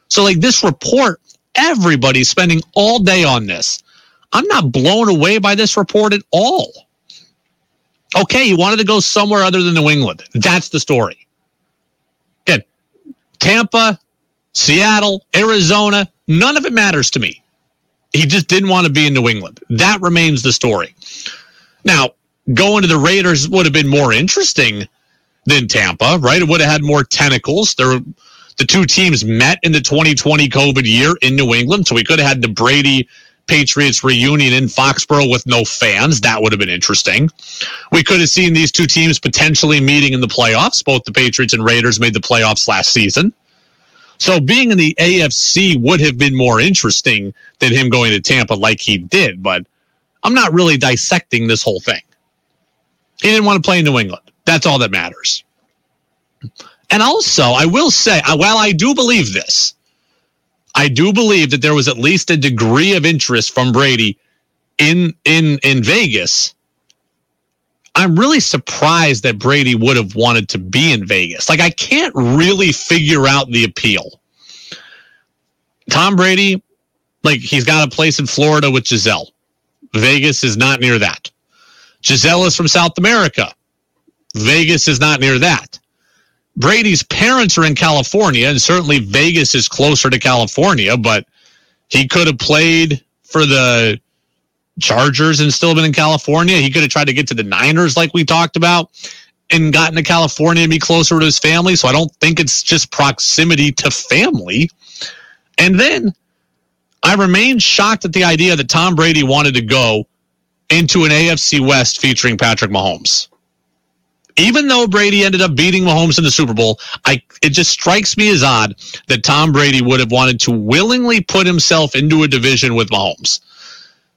So, like this report, everybody's spending all day on this. I'm not blown away by this report at all. Okay, he wanted to go somewhere other than New England. That's the story. Again, Tampa, Seattle, Arizona, none of it matters to me. He just didn't want to be in New England. That remains the story. Now, going to the Raiders would have been more interesting than Tampa, right? It would have had more tentacles. There, the two teams met in the 2020 COVID year in New England, so we could have had the Brady Patriots reunion in Foxborough with no fans. That would have been interesting. We could have seen these two teams potentially meeting in the playoffs. Both the Patriots and Raiders made the playoffs last season. So being in the AFC would have been more interesting than him going to Tampa like he did, but I'm not really dissecting this whole thing. He didn't want to play in New England. That's all that matters. And also, I will say, uh, while I do believe this, I do believe that there was at least a degree of interest from Brady in in in Vegas. I'm really surprised that Brady would have wanted to be in Vegas. Like I can't really figure out the appeal. Tom Brady, like he's got a place in Florida with Gisele. Vegas is not near that. Gisele is from South America. Vegas is not near that. Brady's parents are in California, and certainly Vegas is closer to California, but he could have played for the Chargers and still been in California. He could have tried to get to the Niners, like we talked about, and gotten to California and be closer to his family. So I don't think it's just proximity to family. And then I remain shocked at the idea that Tom Brady wanted to go into an AFC West featuring Patrick Mahomes even though Brady ended up beating Mahomes in the Super Bowl, I it just strikes me as odd that Tom Brady would have wanted to willingly put himself into a division with Mahomes.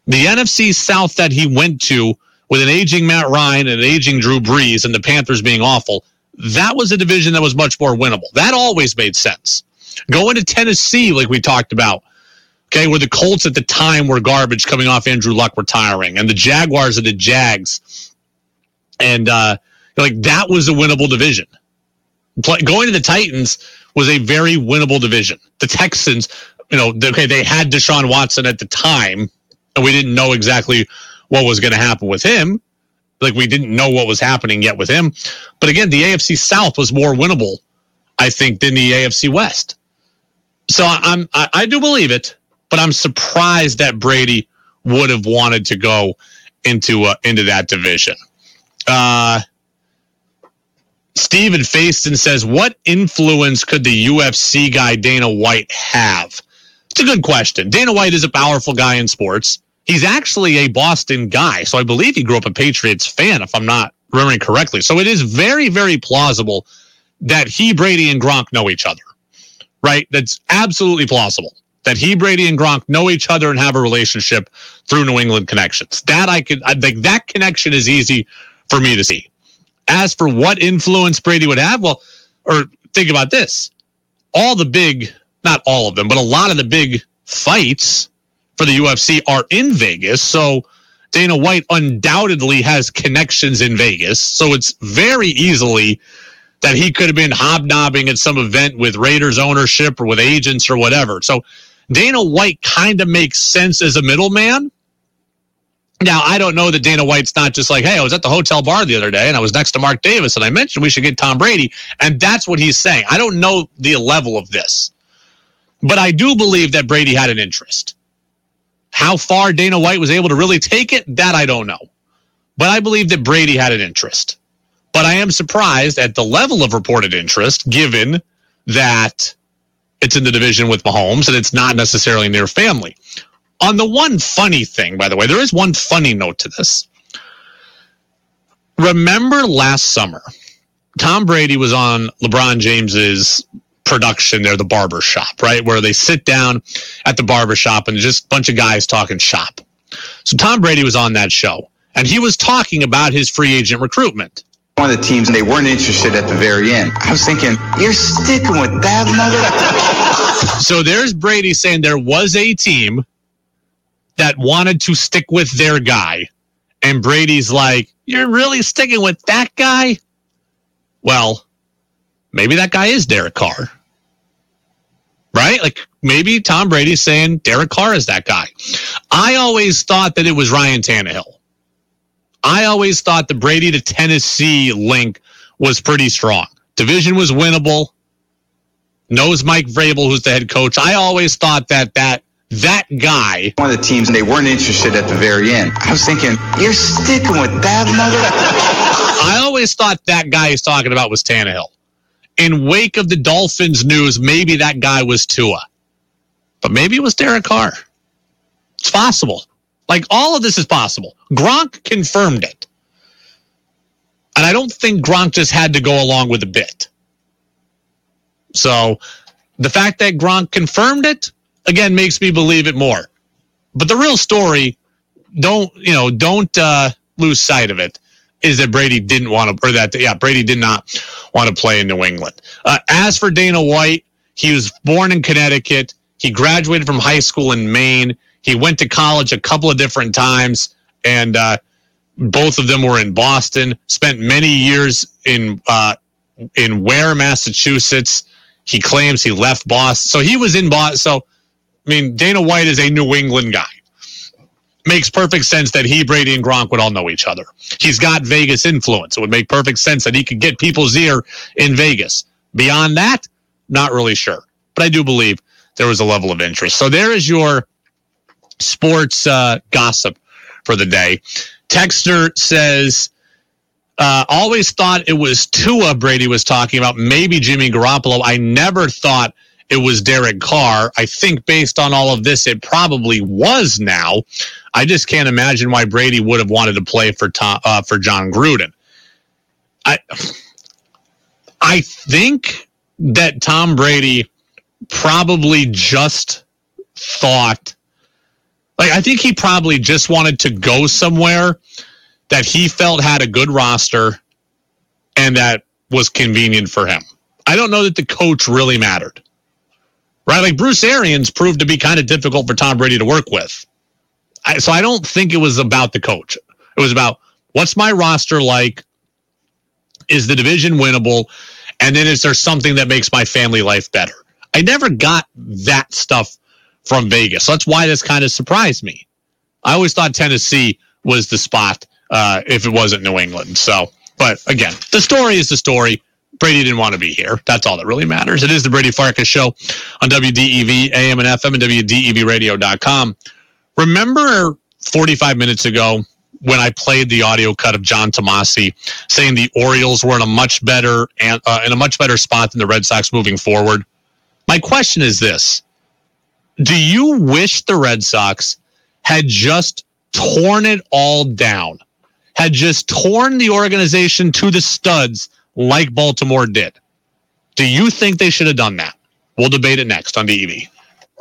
The NFC South that he went to with an aging Matt Ryan and an aging Drew Brees and the Panthers being awful, that was a division that was much more winnable. That always made sense. Going to Tennessee, like we talked about, okay, where the Colts at the time were garbage coming off Andrew Luck retiring, and the Jaguars are the Jags. And uh, like that was a winnable division. Play, going to the Titans was a very winnable division. The Texans, you know, okay, they had Deshaun Watson at the time, and we didn't know exactly what was going to happen with him. Like we didn't know what was happening yet with him. But again, the AFC South was more winnable, I think, than the AFC West. So I'm I, I do believe it, but I'm surprised that Brady would have wanted to go into uh, into that division. Uh, Steven Faiston says, What influence could the UFC guy Dana White have? It's a good question. Dana White is a powerful guy in sports. He's actually a Boston guy. So I believe he grew up a Patriots fan, if I'm not remembering correctly. So it is very, very plausible that he, Brady, and Gronk know each other, right? That's absolutely plausible that he, Brady, and Gronk know each other and have a relationship through New England connections. That I could, I think that connection is easy for me to see. As for what influence Brady would have, well, or think about this all the big, not all of them, but a lot of the big fights for the UFC are in Vegas. So Dana White undoubtedly has connections in Vegas. So it's very easily that he could have been hobnobbing at some event with Raiders ownership or with agents or whatever. So Dana White kind of makes sense as a middleman. Now, I don't know that Dana White's not just like, hey, I was at the hotel bar the other day and I was next to Mark Davis and I mentioned we should get Tom Brady. And that's what he's saying. I don't know the level of this, but I do believe that Brady had an interest. How far Dana White was able to really take it, that I don't know. But I believe that Brady had an interest. But I am surprised at the level of reported interest given that it's in the division with Mahomes and it's not necessarily near family. On the one funny thing, by the way, there is one funny note to this. Remember last summer, Tom Brady was on LeBron James's production there, the barber shop, right? Where they sit down at the barber shop and just a bunch of guys talking shop. So Tom Brady was on that show and he was talking about his free agent recruitment. One of the teams, and they weren't interested at the very end. I was thinking, you're sticking with that mother. so there's Brady saying there was a team that wanted to stick with their guy. And Brady's like, You're really sticking with that guy? Well, maybe that guy is Derek Carr. Right? Like maybe Tom Brady's saying Derek Carr is that guy. I always thought that it was Ryan Tannehill. I always thought the Brady to Tennessee link was pretty strong. Division was winnable. Knows Mike Vrabel, who's the head coach. I always thought that that that guy. One of the teams, and they weren't interested at the very end. I was thinking, you're sticking with that mother. I always thought that guy he's talking about was Tannehill. In wake of the Dolphins news, maybe that guy was Tua, but maybe it was Derek Carr. It's possible. Like all of this is possible. Gronk confirmed it. And I don't think Gronk just had to go along with a bit. So the fact that Gronk confirmed it, again, makes me believe it more. But the real story, don't, you know, don't uh, lose sight of it, is that Brady didn't want to, or that, yeah, Brady did not want to play in New England. Uh, as for Dana White, he was born in Connecticut. He graduated from high school in Maine. He went to college a couple of different times, and uh, both of them were in Boston. Spent many years in uh, in Ware, Massachusetts. He claims he left Boston, so he was in Boston. So, I mean, Dana White is a New England guy. Makes perfect sense that he, Brady, and Gronk would all know each other. He's got Vegas influence. It would make perfect sense that he could get people's ear in Vegas. Beyond that, not really sure, but I do believe there was a level of interest. So there is your sports uh, gossip for the day. Texter says, uh, always thought it was Tua Brady was talking about, maybe Jimmy Garoppolo. I never thought it was Derek Carr. I think based on all of this, it probably was now. I just can't imagine why Brady would have wanted to play for Tom, uh, for Jon Gruden. I I think that Tom Brady probably just thought like I think he probably just wanted to go somewhere that he felt had a good roster and that was convenient for him. I don't know that the coach really mattered. Right? Like Bruce Arians proved to be kind of difficult for Tom Brady to work with. I, so I don't think it was about the coach. It was about what's my roster like? Is the division winnable? And then is there something that makes my family life better? I never got that stuff from Vegas. That's why this kind of surprised me. I always thought Tennessee was the spot uh, if it wasn't New England. So, but again, the story is the story. Brady didn't want to be here. That's all that really matters. It is the Brady Farkas Show on WDEV, AM and FM, and WDEVradio.com. Remember 45 minutes ago when I played the audio cut of John Tomase saying the Orioles were in a much better and uh, in a much better spot than the Red Sox moving forward. My question is this: Do you wish the Red Sox had just torn it all down, had just torn the organization to the studs like Baltimore did? Do you think they should have done that? We'll debate it next on DEV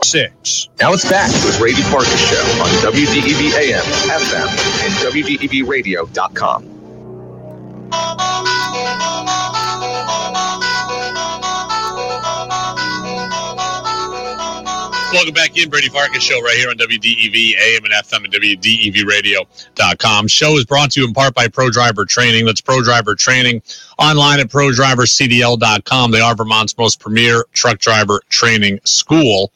six. Now it's back to the Brady Farkas Show on WDEV AM, FM, and WDEVradio.com. Welcome back in, Brady Farkas Show right here on WDEV, AM and FM and WDEVradio.com. Show is brought to you in part by Pro Driver Training. That's Pro Driver Training online at ProDriverCDL.com. They are Vermont's most premier truck driver training school.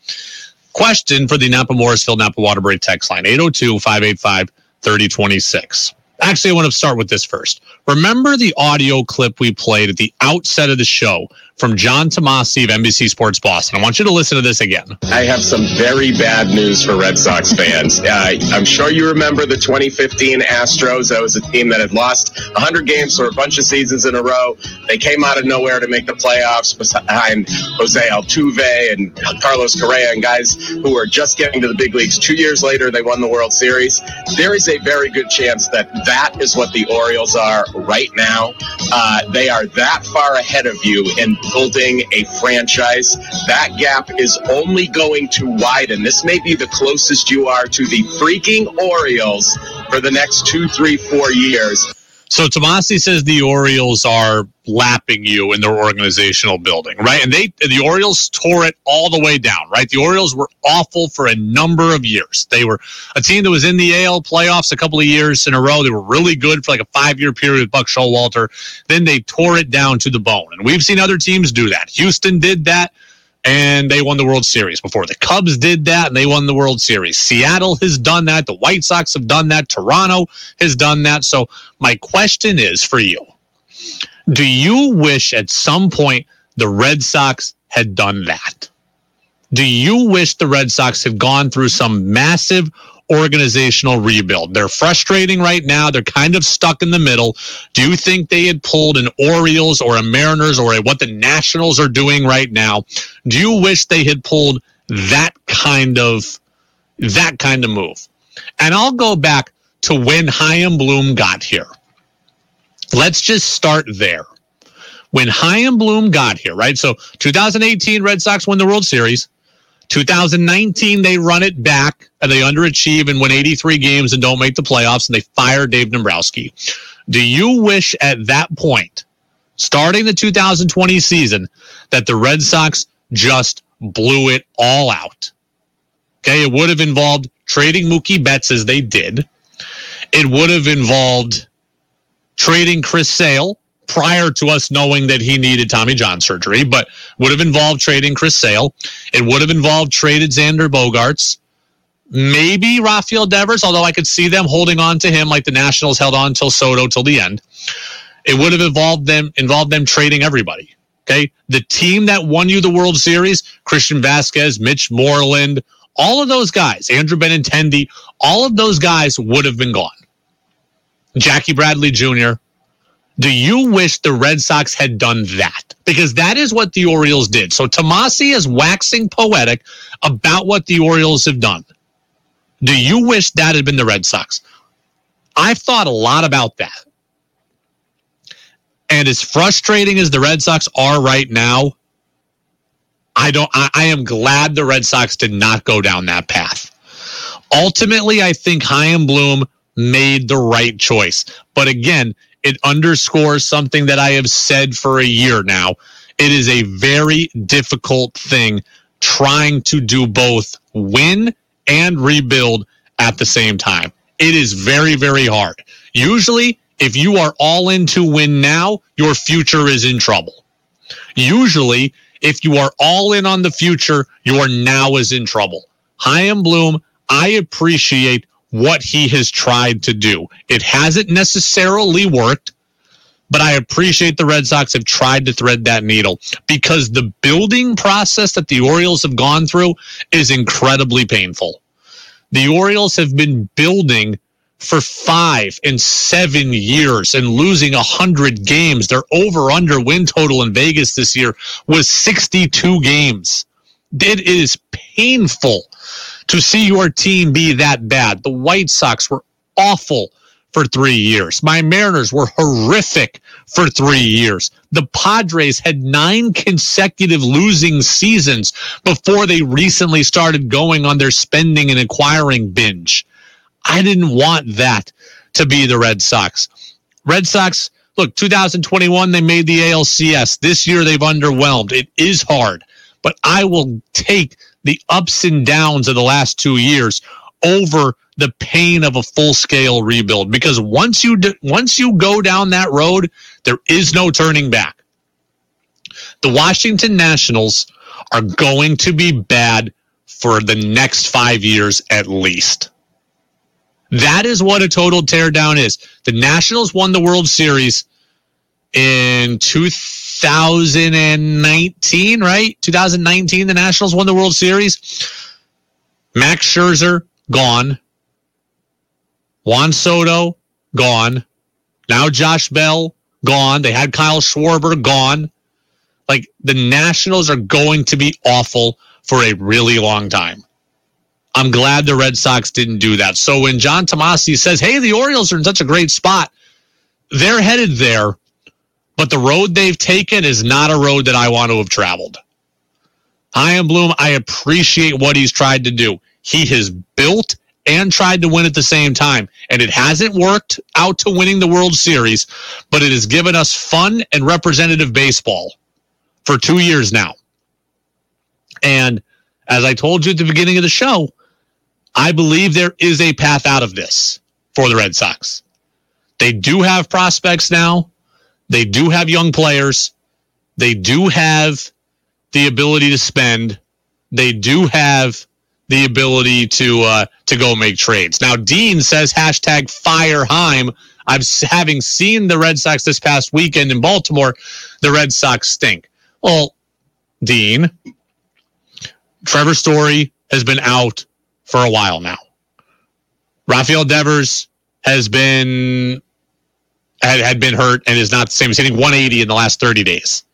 Question for the Napa Morrisville Napa Waterbury text line 802 585 3026. Actually, I want to start with this first. Remember the audio clip we played at the outset of the show from John Tomase of NBC Sports Boston. I want you to listen to this again. I have some very bad news for Red Sox fans. Uh, I'm sure you remember the 2015 Astros. That was a team that had lost 100 games for a bunch of seasons in a row. They came out of nowhere to make the playoffs behind Jose Altuve and Carlos Correa and guys who were just getting to the big leagues. Two years later, they won the World Series. There is a very good chance that that is what the Orioles are right now. Uh, they are that far ahead of you in building a franchise. That gap is only going to widen. This may be the closest you are to the freaking Orioles for the next two, three, four years. So Tomase says the Orioles are lapping you in their organizational building, right? And they the Orioles tore it all the way down, right? The Orioles were awful for a number of years. They were a team that was in the AL playoffs a couple of years in a row. They were really good for like a five year period with Buck Showalter. Then they tore it down to the bone. And we've seen other teams do that. Houston did that and they won the World Series before. The Cubs did that and they won the World Series. Seattle has done that. The White Sox have done that. Toronto has done that. So my question is for you. Do you wish at some point the Red Sox had done that? Do you wish the Red Sox had gone through some massive organizational rebuild. They're frustrating right now. They're kind of stuck in the middle. Do you think they had pulled an Orioles or a Mariners or a, what the Nationals are doing right now? Do you wish they had pulled that kind of That kind of move. And I'll go back to when Chaim Bloom got here. Let's just start there. When Chaim Bloom got here, right? So 2018 Red Sox won the World Series. 2019 they run it back and they underachieve and win 83 games and don't make the playoffs and they fire Dave Dombrowski. Do you wish at that point, starting the 2020 season, that the Red Sox just blew it all out? Okay, it would have involved trading Mookie Betts as they did. It would have involved trading Chris Sale prior to us knowing that he needed Tommy John surgery, but would have involved trading Chris Sale. It would have involved traded Xander Bogaerts, Maybe Rafael Devers, although I could see them holding on to him like the Nationals held on till Soto till the end. It would have involved them involved them trading everybody. Okay. The team that won you the World Series, Christian Vázquez, Mitch Moreland, all of those guys, Andrew Benintendi, all of those guys would have been gone. Jackie Bradley Jr. Do you wish the Red Sox had done that? Because that is what the Orioles did. So Tomase is waxing poetic about what the Orioles have done. Do you wish that had been the Red Sox? I've thought a lot about that. And as frustrating as the Red Sox are right now, I don't I, I am glad the Red Sox did not go down that path. Ultimately, I think Chaim Bloom made the right choice. But again, it underscores something that I have said for a year now. It is a very difficult thing trying to do both win and rebuild at the same time. It is very, very hard. Usually, if you are all in to win now, your future is in trouble. Usually, if you are all in on the future, your now is in trouble. Chaim Bloom, I appreciate what he has tried to do. It hasn't necessarily worked, but I appreciate the Red Sox have tried to thread that needle because the building process that the Orioles have gone through is incredibly painful. The Orioles have been building for five and seven years and losing a hundred games. Their over under win total in Vegas this year was 62 games. It is painful to see your team be that bad. The White Sox were awful for three years. My Mariners were horrific for three years. The Padres had nine consecutive losing seasons before they recently started going on their spending and acquiring binge. I didn't want that to be the Red Sox. Red Sox, look, 2021, they made the ALCS. This year, they've underwhelmed. It is hard, but I will take the ups and downs of the last two years over the pain of a full scale rebuild. Because once you once you go down that road there is no turning back. The Washington Nationals are going to be bad for the next 5 years at least. That is what a total teardown is. The Nationals won the World Series in 2019 right 2019 the Nationals won the World Series Max Scherzer gone Juan Soto, gone. Now Josh Bell, gone. They had Kyle Schwarber, gone. Like the Nationals are going to be awful for a really long time. I'm glad the Red Sox didn't do that. So when John Tomase says, hey, the Orioles are in such a great spot, they're headed there, but the road they've taken is not a road that I want to have traveled. Chaim Bloom, I appreciate what he's tried to do. He has built and tried to win at the same time. And it hasn't worked out to winning the World Series, but it has given us fun and representative baseball for two years now. And as I told you at the beginning of the show, I believe there is a path out of this for the Red Sox. They do have prospects now. They do have young players. They do have the ability to spend. They do have the ability to uh, to go make trades. Now, Dean says hashtag fire Chaim. I've having seen the Red Sox this past weekend in Baltimore. The Red Sox stink. Well, Dean, Trevor Story has been out for a while now. Rafael Devers has been had, had been hurt and is not the same. He's hitting 180 in the last 30 days.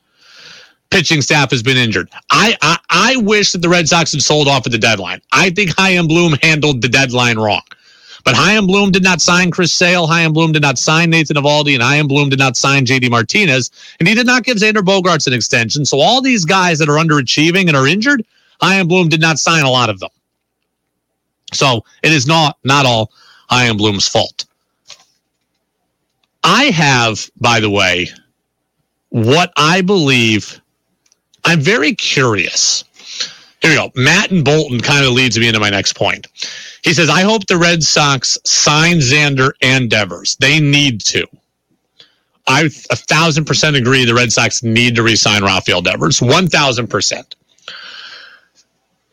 pitching staff has been injured. I, I, I wish that the Red Sox had sold off at the deadline. I think Chaim Bloom handled the deadline wrong. But Chaim Bloom did not sign Chris Sale. Chaim Bloom did not sign Nathan Eovaldi, and Chaim Bloom did not sign JD Martinez, and he did not give Xander Bogaerts an extension. So all these guys that are underachieving and are injured, Chaim Bloom did not sign a lot of them. So it is not not all Chaim Bloom's fault. I have, by the way, what I believe. I'm very curious. Here we go. Matt and Bolton kind of leads me into my next point. He says, I hope the Red Sox sign Xander and Devers. They need to. I a thousand percent agree the Red Sox need to resign Rafael Devers. One thousand percent.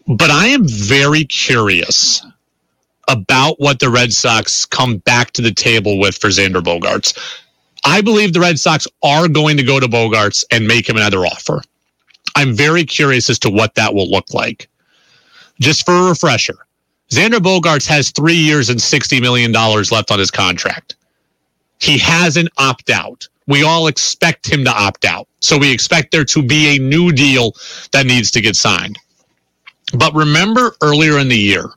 But I am very curious about what the Red Sox come back to the table with for Xander Bogaerts. I believe the Red Sox are going to go to Bogaerts and make him another offer. I'm very curious as to what that will look like. Just for a refresher, Xander Bogaerts has three years and $60 million left on his contract. He has an opt out. We all expect him to opt out. So we expect there to be a new deal that needs to get signed. But remember earlier in the year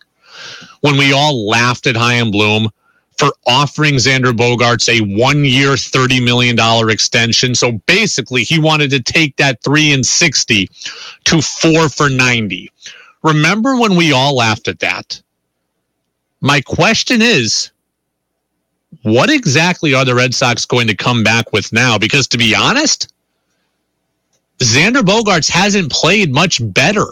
when we all laughed at Chaim Bloom for offering Xander Bogaerts a one year, $30 million extension. So basically, he wanted to take that three and 60 to four for 90. Remember when we all laughed at that? My question is, what exactly are the Red Sox going to come back with now? Because to be honest, Xander Bogaerts hasn't played much better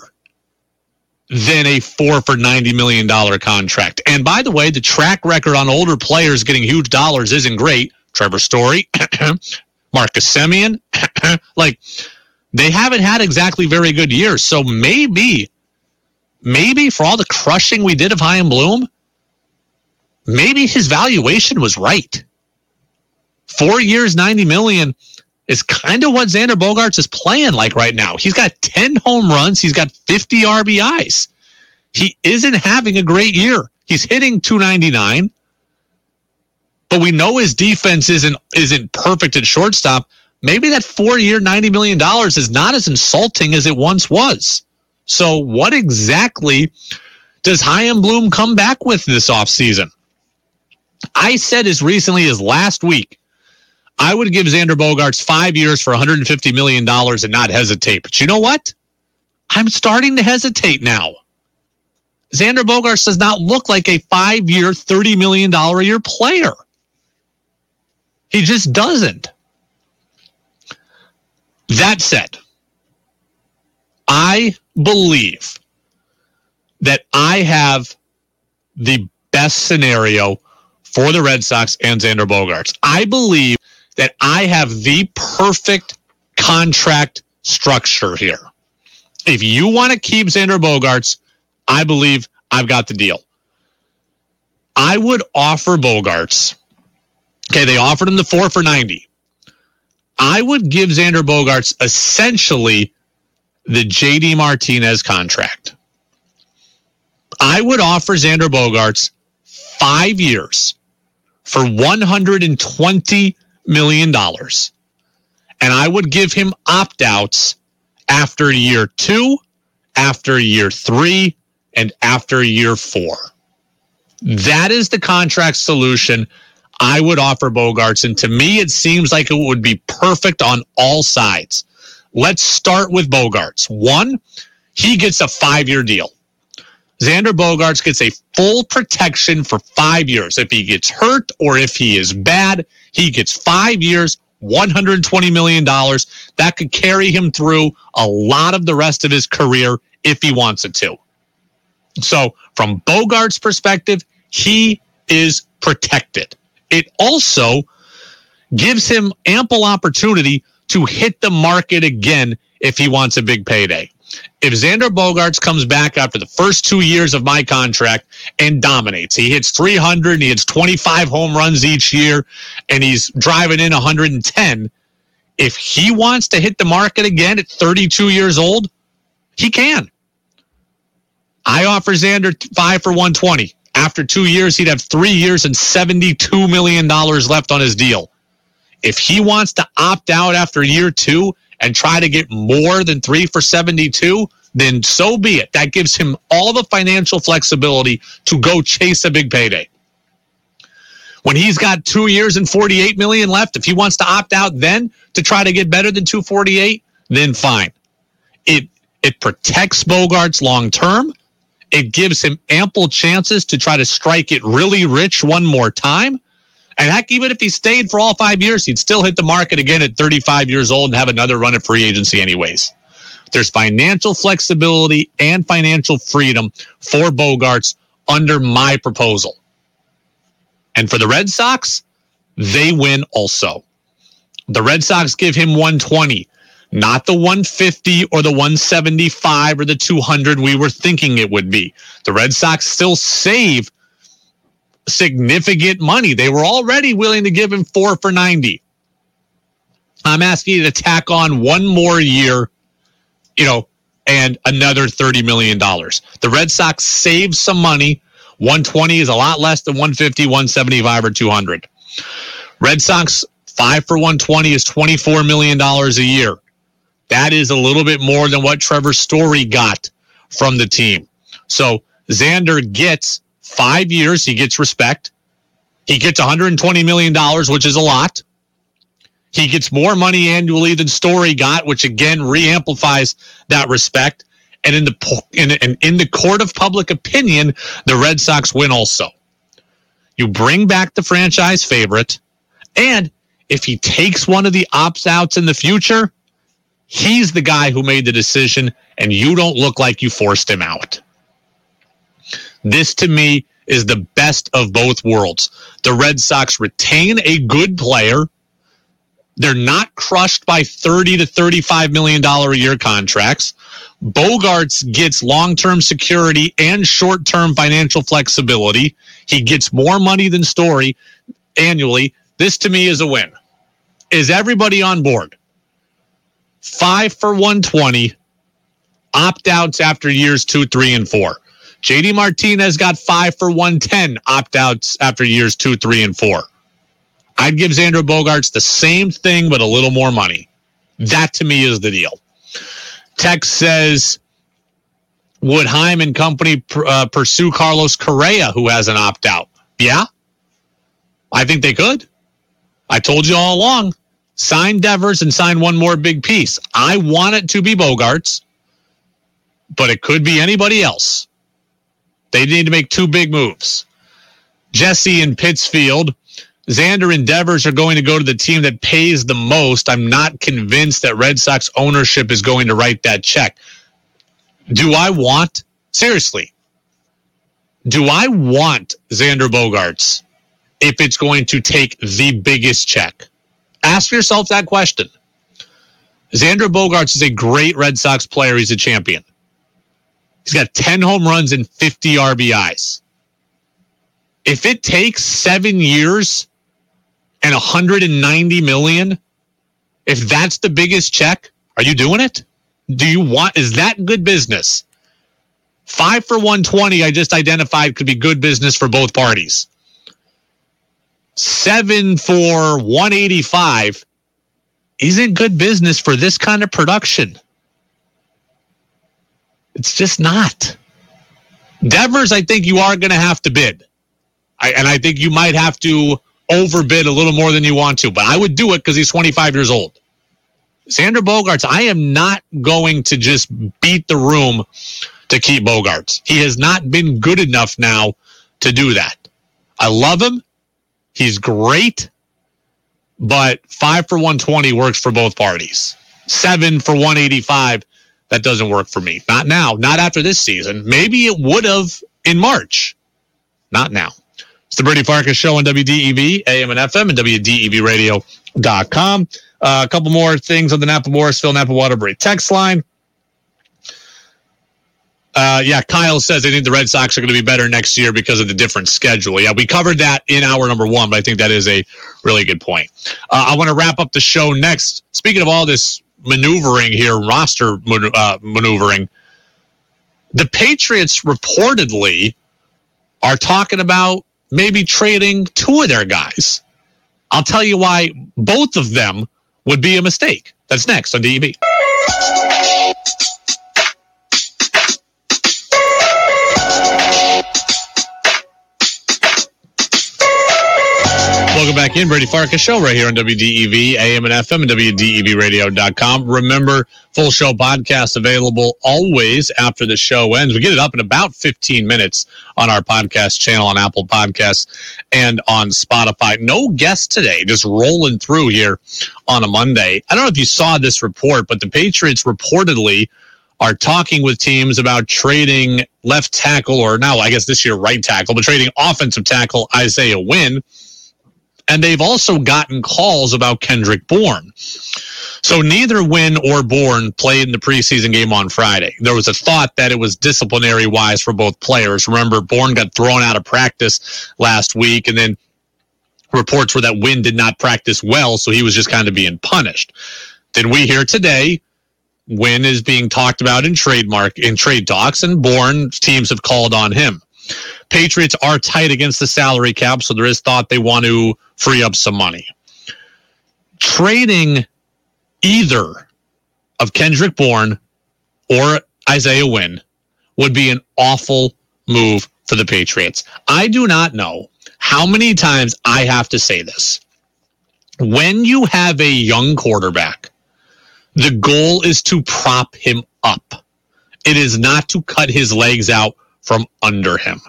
than a four for $90 million contract. And by the way, the track record on older players getting huge dollars isn't great. Trevor Story, Marcus Semien, like they haven't had exactly very good years. So maybe, maybe for all the crushing we did of Chaim Bloom, maybe his valuation was right. Four years, 90 million is kind of what Xander Bogaerts is playing like right now. He's got 10 home runs, he's got 50 RBIs. He isn't having a great year. He's hitting 299. But we know his defense isn't isn't perfect at shortstop. Maybe that 4-year 90 million dollars is not as insulting as it once was. So what exactly does Chaim Bloom come back with this offseason? I said as recently as last week I would give Xander Bogaerts five years for $150 million and not hesitate. But you know what? I'm starting to hesitate now. Xander Bogaerts does not look like a five year, $30 million a year player. He just doesn't. That said, I believe that I have the best scenario for the Red Sox and Xander Bogaerts. I believe that I have the perfect contract structure here. If you want to keep Xander Bogaerts, I believe I've got the deal. I would offer Bogaerts. Okay, they offered him the four for 90. I would give Xander Bogaerts essentially the JD Martinez contract. I would offer Xander Bogaerts five years for 120 million dollars. And I would give him opt outs after year two, after year three, and after year four. That is the contract solution I would offer Bogaerts. And to me, it seems like it would be perfect on all sides. Let's start with Bogaerts. One, he gets a five year deal. Xander Bogaerts gets a full protection for five years. If he gets hurt or if he is bad, he gets five years, $120 million. That could carry him through a lot of the rest of his career if he wants it to. So, from Bogaerts' perspective, he is protected. It also gives him ample opportunity to hit the market again if he wants a big payday if Xander Bogaerts comes back after the first two years of my contract and dominates, he hits 300 and he hits 25 home runs each year and he's driving in 110. If he wants to hit the market again at 32 years old, he can. I offer Xander five for 120. After two years, he'd have three years and $72 million left on his deal. If he wants to opt out after year two and try to get more than three for 72, then so be it. That gives him all the financial flexibility to go chase a big payday. When he's got two years and 48 million left, if he wants to opt out then to try to get better than 248, then fine. It it protects Bogaerts long term. It gives him ample chances to try to strike it really rich one more time. And heck, even if he stayed for all five years, he'd still hit the market again at 35 years old and have another run at free agency, anyways. There's financial flexibility and financial freedom for Bogaerts under my proposal. And for the Red Sox, they win also. The Red Sox give him 120, not the 150 or the 175 or the 200 we were thinking it would be. The Red Sox still save significant money. They were already willing to give him four for 90. I'm asking you to tack on one more year, you know, and another $30 million. The Red Sox save some money. 120 is a lot less than 150, 175, or 200. Red Sox, five for 120 is $24 million a year. That is a little bit more than what Trevor Story got from the team. So Xander gets five years, he gets respect. He gets $120 million, which is a lot. He gets more money annually than Story got, which again reamplifies that respect. And in the in, in, in the court of public opinion, the Red Sox win also. You bring back the franchise favorite, and if he takes one of the opt outs in the future, he's the guy who made the decision, and you don't look like you forced him out. This to me is the best of both worlds. The Red Sox retain a good player. They're not crushed by 30 to 35 million dollar a year contracts. Bogaerts gets long-term security and short-term financial flexibility. He gets more money than Story annually. This to me is a win. Is everybody on board? 5 for 120 opt-outs after years 2, 3 and 4. JD Martinez got five for 110 opt outs after years two, three, and four. I'd give Xander Bogaerts the same thing, but a little more money. That to me is the deal. Tex says, would Chaim and company uh, pursue Carlos Correa, who has an opt out? Yeah, I think they could. I told you all along sign Devers and sign one more big piece. I want it to be Bogaerts, but it could be anybody else. They need to make two big moves. Jesse in Pittsfield. Xander and Devers are going to go to the team that pays the most. I'm not convinced that Red Sox ownership is going to write that check. Do I want, seriously, do I want Xander Bogaerts if it's going to take the biggest check? Ask yourself that question. Xander Bogaerts is a great Red Sox player. He's a champion. He's got 10 home runs and 50 RBIs. If it takes seven years and 190 million, if that's the biggest check, are you doing it? Do you want, is that good business? Five for 120, I just identified could be good business for both parties. Seven for 185 isn't good business for this kind of production. It's just not. Devers, I think you are going to have to bid. I, and I think you might have to overbid a little more than you want to, but I would do it because he's 25 years old. Xander Bogaerts, I am not going to just beat the room to keep Bogaerts. He has not been good enough now to do that. I love him. He's great, but five for 120 works for both parties. Seven for 185 that doesn't work for me. Not now, not after this season. Maybe it would have in March. Not now. It's the Brady Farkas Show on WDEV, AM and FM, and WDEVradio.com. Uh, a couple more things on the Napa Morrisville Napa Waterbury text line. Uh, yeah, Kyle says I think the Red Sox are going to be better next year because of the different schedule. Yeah, we covered that in hour number one, but I think that is a really good point. Uh, I want to wrap up the show next. Speaking of all this maneuvering here, roster uh, maneuvering. The Patriots reportedly are talking about maybe trading two of their guys. I'll tell you why both of them would be a mistake. That's next on DEV. Back in. Brady Farkas show right here on WDEV, AM and FM, and WDEVradio.com. Remember, full show podcast available always after the show ends. We get it up in about 15 minutes on our podcast channel on Apple Podcasts and on Spotify. No guest today, just rolling through here on a Monday. I don't know if you saw this report, but the Patriots reportedly are talking with teams about trading left tackle, or now I guess this year right tackle, but trading offensive tackle Isaiah Wynn and they've also gotten calls about Kendrick Bourne. So neither Wynn or Bourne played in the preseason game on Friday. There was a thought that it was disciplinary wise for both players. Remember, Bourne got thrown out of practice last week, and then reports were that Wynn did not practice well, so he was just kind of being punished. Then we hear today Wynn is being talked about in trademark in trade talks, and Bourne teams have called on him. Patriots are tight against the salary cap, so there is thought they want to free up some money. Trading either of Kendrick Bourne or Isaiah Wynn would be an awful move for the Patriots. I do not know how many times I have to say this. When you have a young quarterback, the goal is to prop him up. It is not to cut his legs out from under him.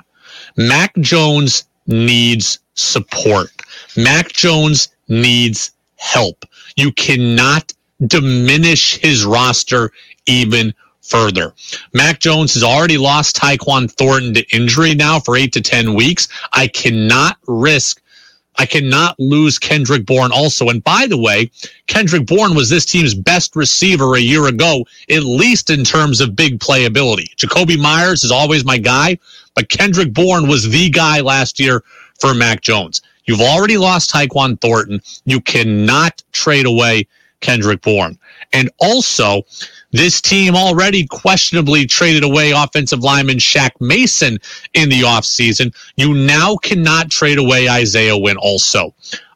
Mac Jones needs support. Mac Jones needs help. You cannot diminish his roster even further. Mac Jones has already lost Tyquan Thornton to injury now for eight to 10 weeks. I cannot risk I cannot lose Kendrick Bourne also. And by the way, Kendrick Bourne was this team's best receiver a year ago, at least in terms of big playability. Jakobi Meyers is always my guy, but Kendrick Bourne was the guy last year for Mac Jones. You've already lost Tyquan Thornton. You cannot trade away Kendrick Bourne. And also, this team already questionably traded away offensive lineman Shaq Mason in the offseason. You now cannot trade away Isaiah Wynn also.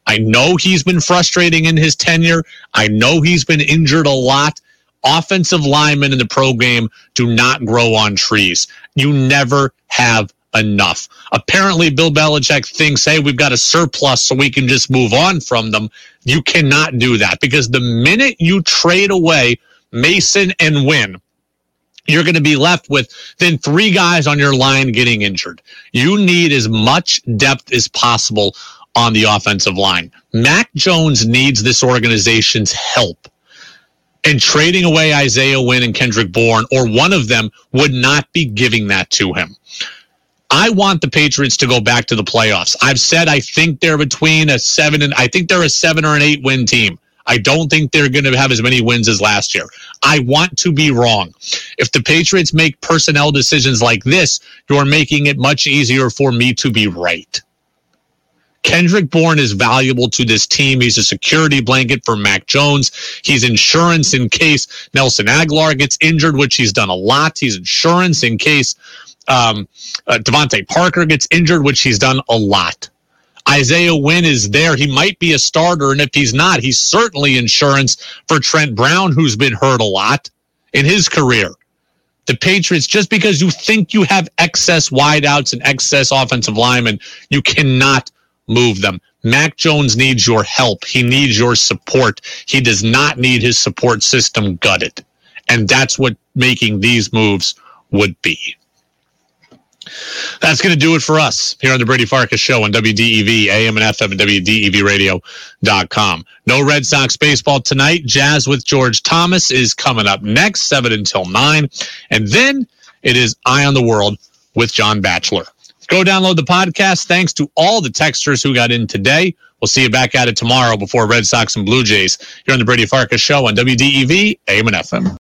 I know he's been frustrating in his tenure. I know he's been injured a lot. Offensive linemen in the pro game do not grow on trees. You never have enough. Apparently, Bill Belichick thinks, hey, we've got a surplus so we can just move on from them. You cannot do that because the minute you trade away Mason and Wynn, you're going to be left with then three guys on your line getting injured. You need as much depth as possible on the offensive line. Mac Jones needs this organization's help. And trading away Isaiah Wynn and Kendrick Bourne, or one of them, would not be giving that to him. I want the Patriots to go back to the playoffs. I've said I think they're between a seven and I think they're a seven or an eight win team. I don't think they're going to have as many wins as last year. I want to be wrong. If the Patriots make personnel decisions like this, you're making it much easier for me to be right. Kendrick Bourne is valuable to this team. He's a security blanket for Mac Jones. He's insurance in case Nelson Agholor gets injured, which he's done a lot. He's insurance in case um, uh, Parker gets injured, which he's done a lot. Isaiah Wynn is there. He might be a starter, and if he's not, he's certainly insurance for Trent Brown, who's been hurt a lot in his career. The Patriots, just because you think you have excess wideouts and excess offensive linemen, you cannot move them. Mac Jones needs your help. He needs your support. He does not need his support system gutted. And that's what making these moves would be. That's going to do it for us here on the Brady Farkas Show on WDEV, AM and FM, and WDEVradio.com. No Red Sox baseball tonight. Jazz with George Thomas is coming up next, 7 until 9. And then it is Eye on the World with John Batchelor. Go download the podcast. Thanks to all the texters who got in today. We'll see you back at it tomorrow before Red Sox and Blue Jays here on the Brady Farkas Show on WDEV, AM and FM.